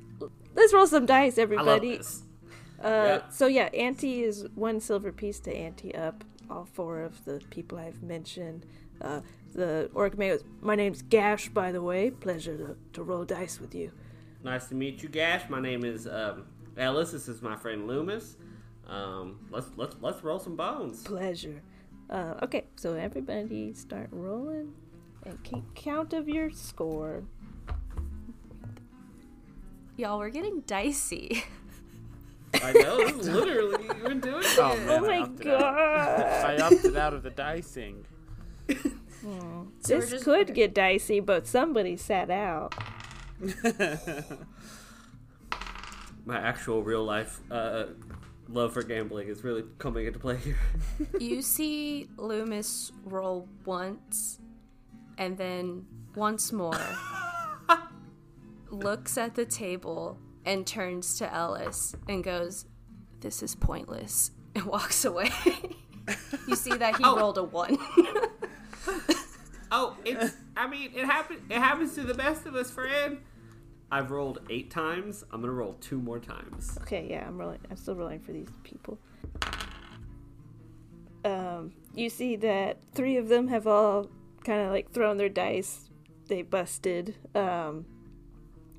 let's roll some dice, I love everybody. this. Uh, Yeah. So yeah, ante is one silver piece to ante up. All four of the people I've mentioned. Uh, the orc man goes, My name's Gash, by the way. Pleasure to, to roll dice with you. Nice to meet you, Gash. My name is um, Ellis. This is my friend Lü'mis. Um, let's let's let's roll some bones. Pleasure. Uh, okay, so everybody start rolling and keep count of your score. Y'all, we're getting dicey. I know. This is literally you've been doing it. Oh, man, Oh my opted out. god! I opted out of the dicing. So this just- could get dicey, but somebody sat out. My actual real life uh, love for gambling is really coming into play here. you see Lü'mis roll once and then once more. looks at the table and turns to Ellis and goes, "This is pointless," and walks away. you see that he Oh. rolled a one. Oh, it's. I mean, it happens. It happens to the best of us, friend. I've rolled eight times. I'm gonna roll two more times. Okay, yeah, I'm rolling. I'm still rolling for these people. Um, you see that three of them have all kind of like thrown their dice. They busted. Um,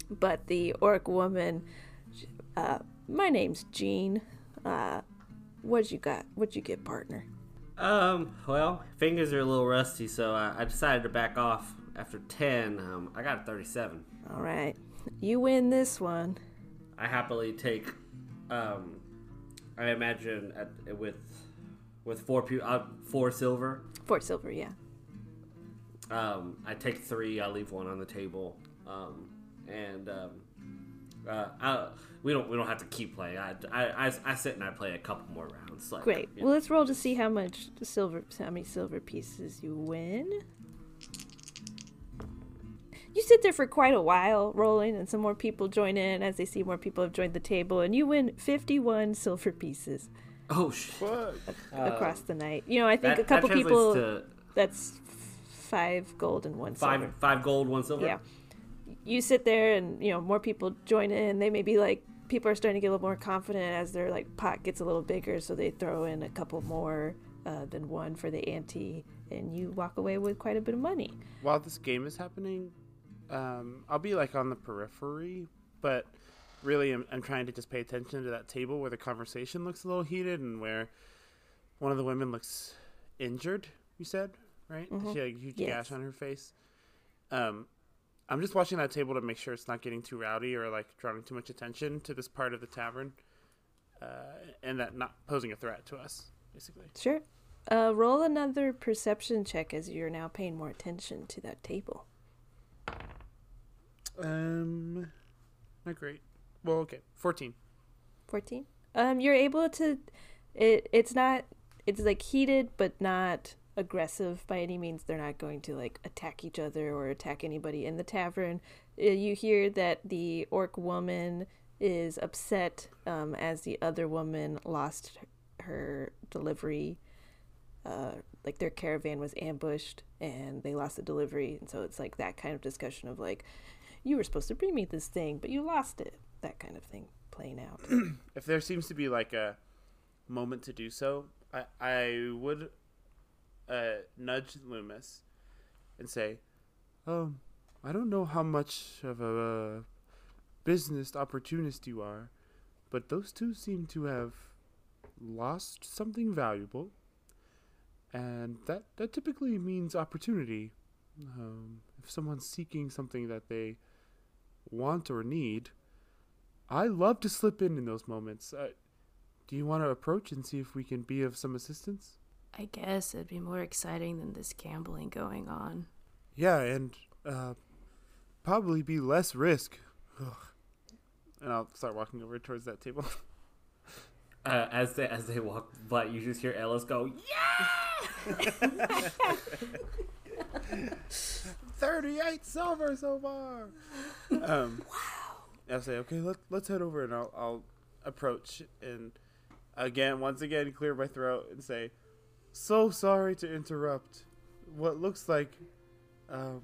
but the orc woman, uh, my name's Jean. Uh, what you got? What you get, partner? Um. Well, fingers are a little rusty, so I, I decided to back off after ten. Um, I got a thirty-seven. All right, you win this one. I happily take. Um, I imagine at, with with four pu- uh, four silver. Four silver, yeah. Um, I take three. I leave one on the table. Um, and um, uh, I, we don't we don't have to keep playing. I, I, I, I sit and I play a couple more rounds. Like, Great. you Well, let's roll to see how much silver, how many silver pieces you win. You sit there for quite a while rolling, and some more people join in as they see more people have joined the table, and you win 51 silver pieces Oh shit. What? across the night. You know, I think That, a couple that translates people, to that's five gold and one five silver. five gold, one silver. Yeah. You sit there, and, you know, more people join in. They may be like, people are starting to get a little more confident as their, like, pot gets a little bigger, so they throw in a couple more uh, than one for the ante, and you walk away with quite a bit of money. While this game is happening, um, I'll be like on the periphery, but really I'm, I'm trying to just pay attention to that table where the conversation looks a little heated and where one of the women looks injured. You said right? She had a huge Yes. gash on her face. Um, I'm just watching that table to make sure it's not getting too rowdy or like drawing too much attention to this part of the tavern, uh, and that not posing a threat to us, basically. Sure. Uh, roll another perception check as you're now paying more attention to that table. Um, not great. Well, okay, fourteen. 14 um you're able to it it's not it's like heated but not aggressive by any means. They're not going to like attack each other or attack anybody in the tavern. Uh, you hear that the orc woman is upset um, as the other woman lost her delivery. Uh, like their caravan was ambushed and they lost the delivery. And so it's like that kind of discussion of like you were supposed to bring me this thing but you lost it. That kind of thing playing out. If there seems to be like a moment to do so, I I would uh, nudge Lü'mis and say, "Um, I don't know how much of a business opportunist you are, but those two seem to have lost something valuable, and that that typically means opportunity. Um, if someone's seeking something that they want or need." I love to slip in in those moments. Uh, do you want to approach and see if we can be of some assistance? I guess it'd be more exciting than this gambling going on. Yeah, and uh, probably be less risk. Ugh. And I'll start walking over towards that table. Uh, as they as they walk by, you just hear Ellis go, "Yeah!" Thirty-eight silver so far. Um, wow. I'll say, okay, let, let's head over, and I'll, I'll approach and again, once again, clear my throat and say, "So sorry to interrupt. What looks like um,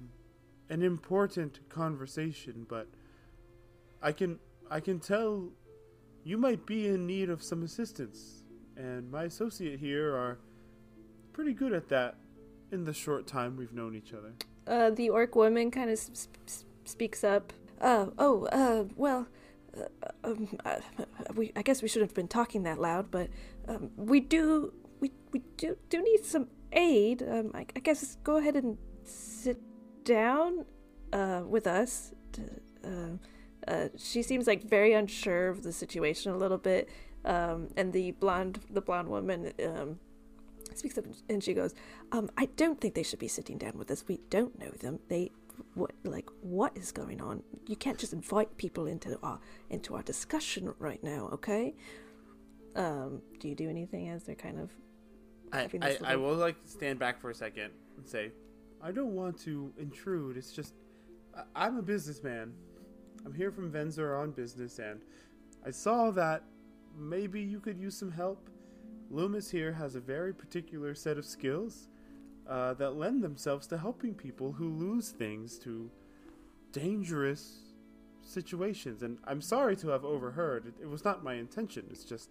an important conversation, but I can I can tell you might be in need of some assistance, and my associate here are pretty good at that." In the short time we've known each other. uh, the orc woman kind of s- s- speaks up. Uh, oh, uh, well, uh, um, uh, we, I guess we shouldn't have been talking that loud, but um, we do, we, do, do need some aid. Um, I, I guess go ahead and sit down uh, with us. Uh, uh, she seems like very unsure of the situation a little bit, um, and the blonde, the blonde woman. Um, speaks up and she goes, um, I don't think they should be sitting down with us. We don't know them. They, what, like, what is going on? You can't just invite people into our into our discussion right now, okay? Um, do you do anything as they're kind of I, I, I will like stand back for a second and say, I don't want to intrude. It's just I, I'm a businessman. I'm here from Venzer on business, and I saw that maybe you could use some help. Lü'mis here has a very particular set of skills uh, that lend themselves to helping people who lose things to dangerous situations. And I'm sorry to have overheard. It, it was not my intention. It's just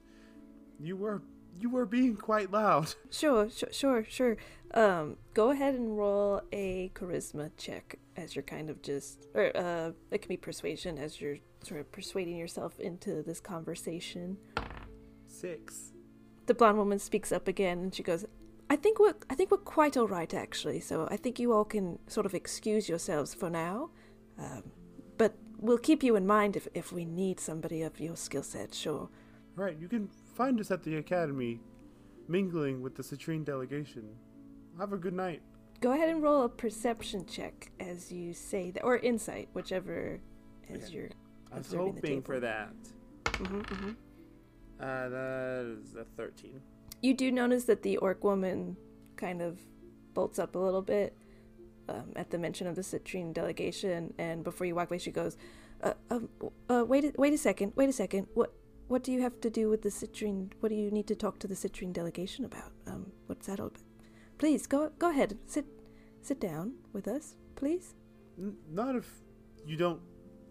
you were you were being quite loud. Sure, sure, sure, sure. Um, go ahead and roll a charisma check as you're kind of just, or uh, it can be persuasion as you're sort of persuading yourself into this conversation. Six. The blonde woman speaks up again, and she goes, "I think we're, I think we're quite all right actually. So I think you all can sort of excuse yourselves for now, um, but we'll keep you in mind if if we need somebody of your skill set. Sure." Right, you can find us at the academy, mingling with the Citrine delegation. Have a good night. Go ahead and roll a perception check as you say that, or insight, whichever as Okay. you're I was hoping for that. hmm hmm Uh, that is a 13. You do notice that the orc woman kind of bolts up a little bit um, at the mention of the citrine delegation, and before you walk away, she goes, uh, um, uh, "Wait, a, wait a second, wait a second. What, what do you have to do with the citrine? What do you need to talk to the citrine delegation about? Um, what's that all about? Please go, go ahead, sit, sit down with us, please." N- not if you don't.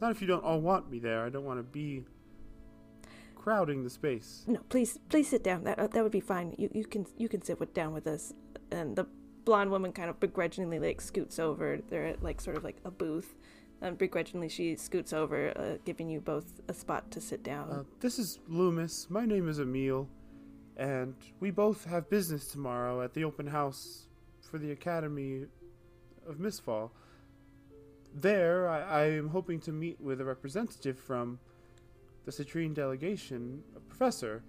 Not if you don't all want me there. I don't want to be crowding the space. No, please, please sit down. That uh, that would be fine. You you can you can sit with, down with us. And the blonde woman kind of begrudgingly like scoots over. They're at like sort of like a booth, and begrudgingly she scoots over, uh, giving you both a spot to sit down. Uh, this is Lü'mis. My name is Emil, and we both have business tomorrow at the open house for the Academy of Mistfall. There, I, I am hoping to meet with a representative from the Citrine delegation, a professor,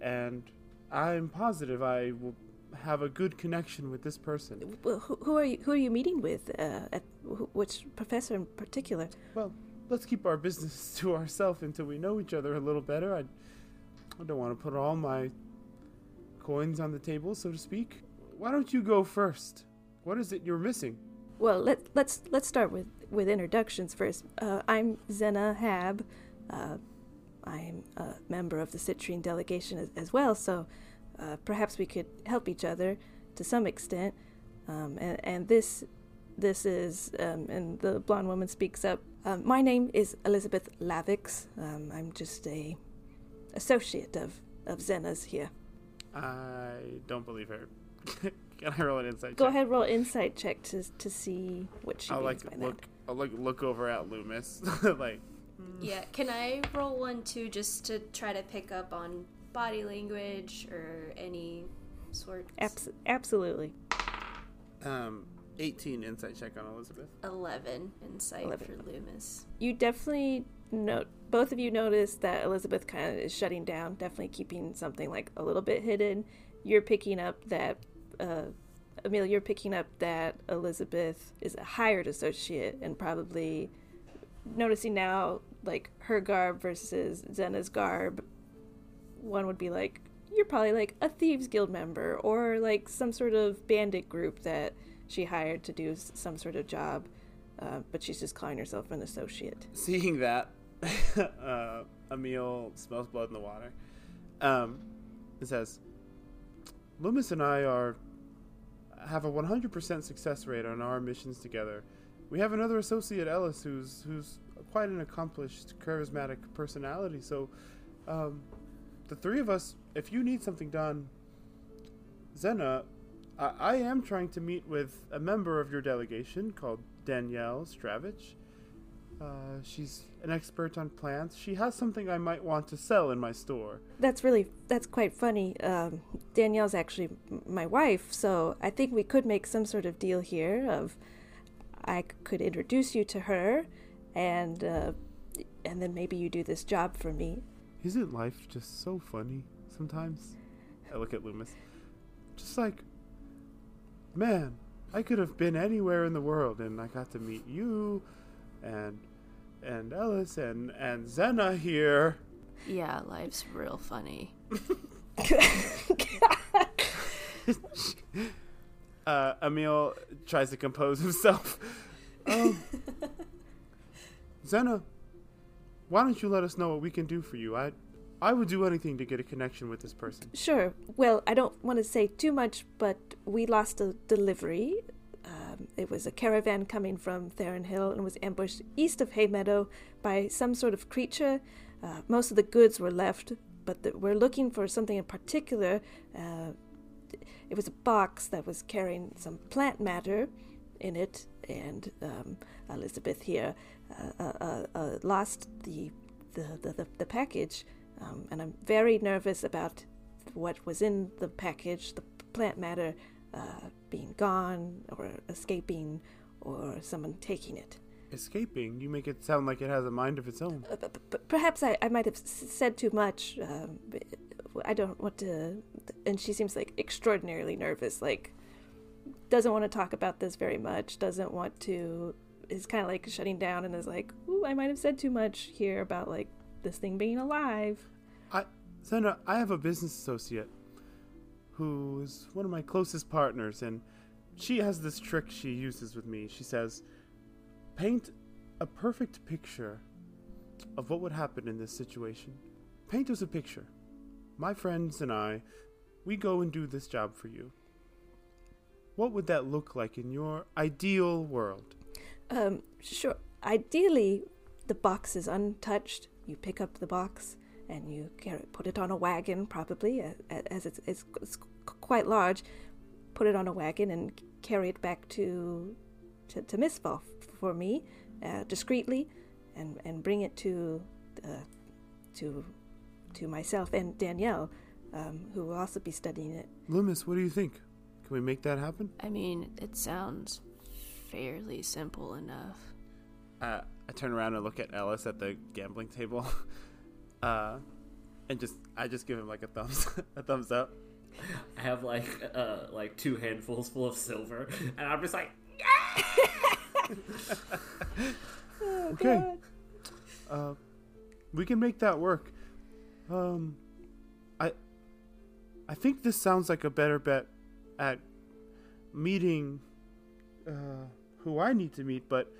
and I'm positive I will have a good connection with this person. well, who, who are you? Who are you meeting with? Uh, at wh- which professor in particular? Well, let's keep our business to ourselves until we know each other a little better. I, I don't want to put all my coins on the table, so to speak. Why don't you go first? What is it you're missing? Well, let let's let's start with with introductions first. Uh, I'm Zena Hab. Uh, I'm a member of the Citrine delegation as, as well, so uh, perhaps we could help each other to some extent. Um, and, and this this is um, and the blonde woman speaks up. Um, my name is Elizabeth Lavix. Um, I'm just a associate of of Zena's here. I don't believe her. Can I roll an insight? Go check? ahead, roll insight check to to see what she I'll means like by look. that. I'll like look over at Lü'mis. like Yeah, can I roll one too just to try to pick up on body language or any sort? Abs- absolutely. um, 18 insight check on Elizabeth. 11 insight 11. for Lü'mis. You definitely note, both of you notice that Elizabeth kind of is shutting down, definitely keeping something like a little bit hidden. You're picking up that, uh, Emil, you're picking up that Elizabeth is a hired associate and probably noticing now, like her garb versus Zena's garb. One would be like, you're probably like a Thieves Guild member or like some sort of bandit group that she hired to do some sort of job. Uh, but she's just calling herself an associate. Seeing that, uh, Emil smells blood in the water. Um, it says, Lü'mis and I are have a 100% success rate on our missions together. We have another associate, Ellis, who's who's quite an accomplished, charismatic personality. So, um, the three of us, if you need something done, Zena, I, I am trying to meet with a member of your delegation called Danielle Stravich. Uh, she's an expert on plants. She has something I might want to sell in my store. That's really that's quite funny. Um, Danielle's actually my wife, so I think we could make some sort of deal here. Of I could introduce you to her, and uh, and then maybe you do this job for me. Isn't life just so funny sometimes? I look at Lü'mis. Just like, man, I could have been anywhere in the world and I got to meet you and and Ellis and and Zena here. Yeah, life's real funny. Uh, Emil tries to compose himself. Um, Zena, why don't you let us know what we can do for you? I, I would do anything to get a connection with this person. Sure. Well, I don't want to say too much, but we lost a delivery. Um, it was a caravan coming from Theron Hill and was ambushed east of Haymeadow by some sort of creature. Uh, most of the goods were left, but the, we're looking for something in particular. Uh, it was a box that was carrying some plant matter in it, and um, Elizabeth here uh, uh, uh, uh lost the the, the, the, package, um, and I'm very nervous about what was in the package, the plant matter uh, being gone or escaping or someone taking it. Escaping? You make it sound like it has a mind of its own. Uh, perhaps I, I might have s- said too much. Um, I don't want to. And she seems like extraordinarily nervous, like doesn't want to talk about this very much, doesn't want to, is kind of like shutting down and is like, ooh, I might have said too much here about like this thing being alive. I, Sandra, I have a business associate who is one of my closest partners, and she has this trick she uses with me. She says, paint a perfect picture of what would happen in this situation. Paint us a picture. My friends and I, we go and do this job for you what would that look like in your ideal world? Um, sure. Ideally, the box is untouched. You pick up the box and you put it on a wagon, probably, as it's, it's, it's quite large. Put it on a wagon and carry it back to to, to for me, uh, discreetly, and and bring it to uh, to to myself and Danielle, um, who will also be studying it. Lü'mis, what do you think? Can we make that happen? I mean, it sounds fairly simple enough. Uh, I turn around and look at Ellis at the gambling table, uh, and just I just give him like a thumbs a thumbs up. I have like uh, like two handfuls full of silver, and I'm just like, oh, okay, uh, we can make that work. Um, I I think this sounds like a better bet at meeting uh, who I need to meet, but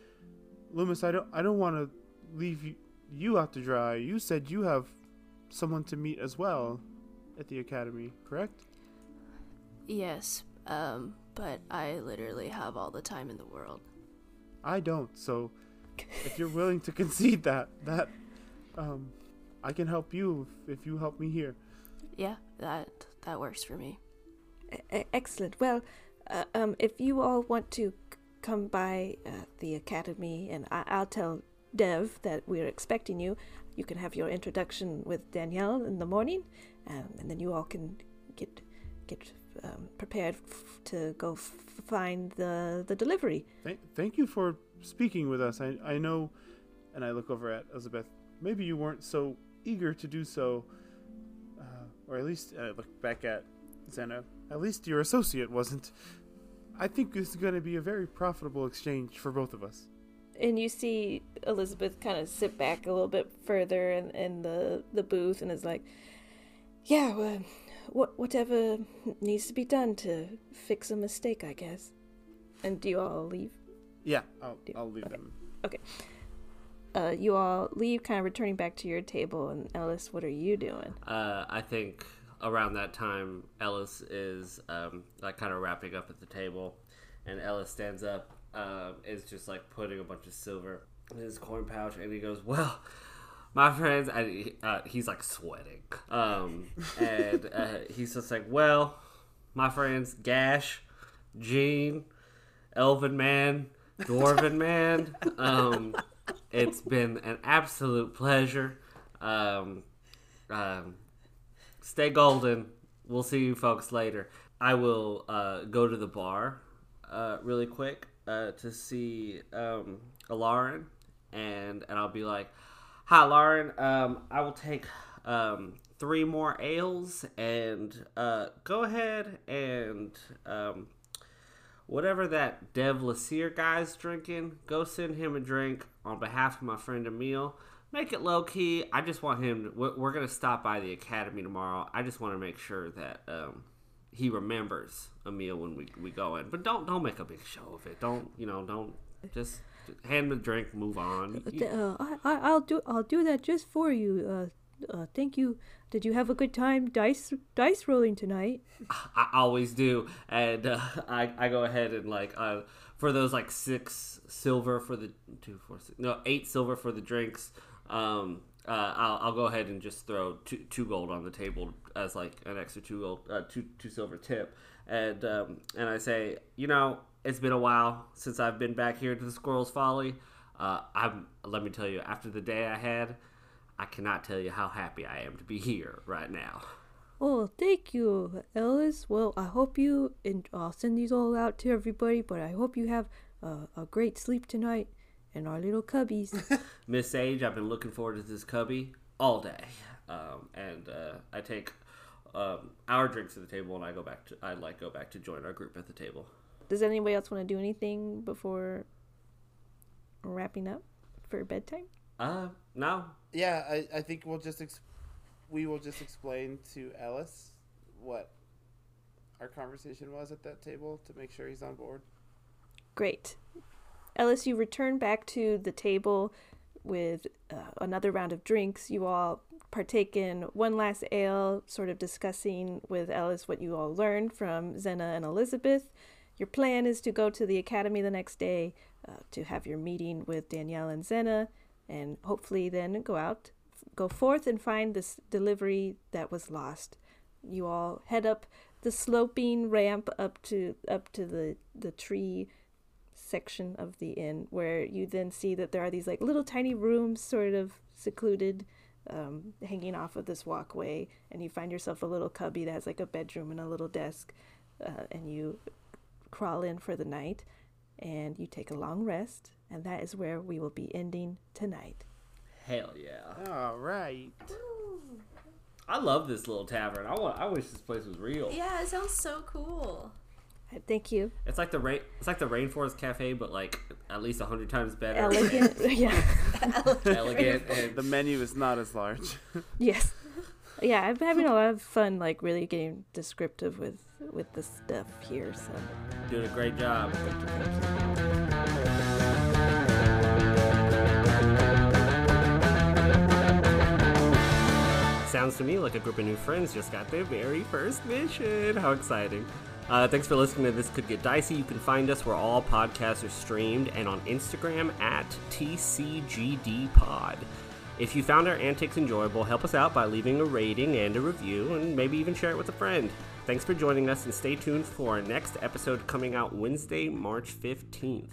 Lü'mis, I don't I don't want to leave you, you out to dry. You said you have someone to meet as well at the academy, correct? Yes, um, but I literally have all the time in the world. I don't. So if you're willing to concede that, that um, I can help you if, if you help me here. Yeah, that that works for me excellent. Well, uh, um, if you all want to come by uh, the academy, and I- will tell Dev that we're expecting you. You can have your introduction with Danielle in the morning, um, and then you all can get get um, prepared f- to go f- find the the delivery. Thank, thank you for speaking with us. I I know, and I look over at Elizabeth. Maybe you weren't so eager to do so, uh, or at least I look back at Zena. At least your associate wasn't. I think this is going to be a very profitable exchange for both of us. And you see Elizabeth kind of sit back a little bit further in, in the, the booth and is like, Yeah, well, what, whatever needs to be done to fix a mistake, I guess. And do you all leave? Yeah, I'll, I'll leave okay. them. Okay. Uh, you all leave, kind of returning back to your table. And Ellis, what are you doing? Uh, I think around that time, Ellis is um, like kind of wrapping up at the table, and Ellis stands up, uh, is just like putting a bunch of silver in his coin pouch, and he goes, "Well." My friends, I, uh, he's like sweating, um, and uh, he's just like, "Well, my friends, Gash, Gene, Elven Man, Dwarven Man, um, it's been an absolute pleasure. Um, um, stay golden. We'll see you folks later. I will uh, go to the bar uh, really quick uh, to see um, Lauren, and and I'll be like, "Hi, Lauren. Um, I will take um, three more ales, and uh, go ahead and um, whatever that Dev Lassier guy's drinking, go send him a drink on behalf of my friend Emil." Make it low key. I just want him. To, we're, gonna stop by the academy tomorrow. I just want to make sure that um, he remembers Emil when we, we go in. But don't don't make a big show of it. Don't you know? Don't just hand the drink, move on. Uh, I, I, I'll do, I'll do that just for you. Uh, uh, thank you. Did you have a good time dice, dice rolling tonight? I always do, and uh, I I go ahead and like uh, for those like six silver for the two four six no eight silver for the drinks. Um, uh, I'll I'll go ahead and just throw two two gold on the table as like an extra two gold uh, two two silver tip, and um, and I say you know it's been a while since I've been back here to the Squirrel's Folly. Uh, I'm let me tell you after the day I had. I cannot tell you how happy I am to be here right now. Oh, thank you, Ellis. Well, I hope you, and I'll send these all out to everybody, but I hope you have uh, a great sleep tonight in our little cubbies. Miss Sage, I've been looking forward to this cubby all day, um, and uh, I take um, our drinks to the table, and I go back to I like go back to join our group at the table. Does anybody else want to do anything before wrapping up for bedtime? Uh, no, Yeah, I, I think we'll just ex- we will just explain to Ellis what our conversation was at that table to make sure he's on board. Great. Ellis, you return back to the table with uh, another round of drinks. You all partake in one last ale, sort of discussing with Ellis what you all learned from Zena and Elizabeth. Your plan is to go to the academy the next day uh, to have your meeting with Danielle and Zena, and hopefully then go out, go forth and find this delivery that was lost. You all head up the sloping ramp up to up to the the tree section of the inn where you then see that there are these like little tiny rooms sort of secluded um, hanging off of this walkway and you find yourself a little cubby that has like a bedroom and a little desk uh, and you crawl in for the night and you take a long rest and that is where we will be ending tonight hell yeah! All right. I love this little tavern. I want. I wish this place was real. Yeah, it sounds so cool. Thank you It's like the rain. It's like the Rainforest Cafe, but like at least a hundred times better, elegant yeah elegant, and The menu is not as large. yes yeah i'm having a lot of fun like really getting descriptive with with the stuff here so doing a great job. Sounds to me like a group of new friends just got their very first mission. How exciting! Uh, thanks for listening to This Could Get Dicey. You can find us where all podcasts are streamed and on Instagram at TCGDPod. If you found our antics enjoyable, help us out by leaving a rating and a review, and maybe even share it with a friend. Thanks for joining us, and stay tuned for our next episode coming out Wednesday, March 15th.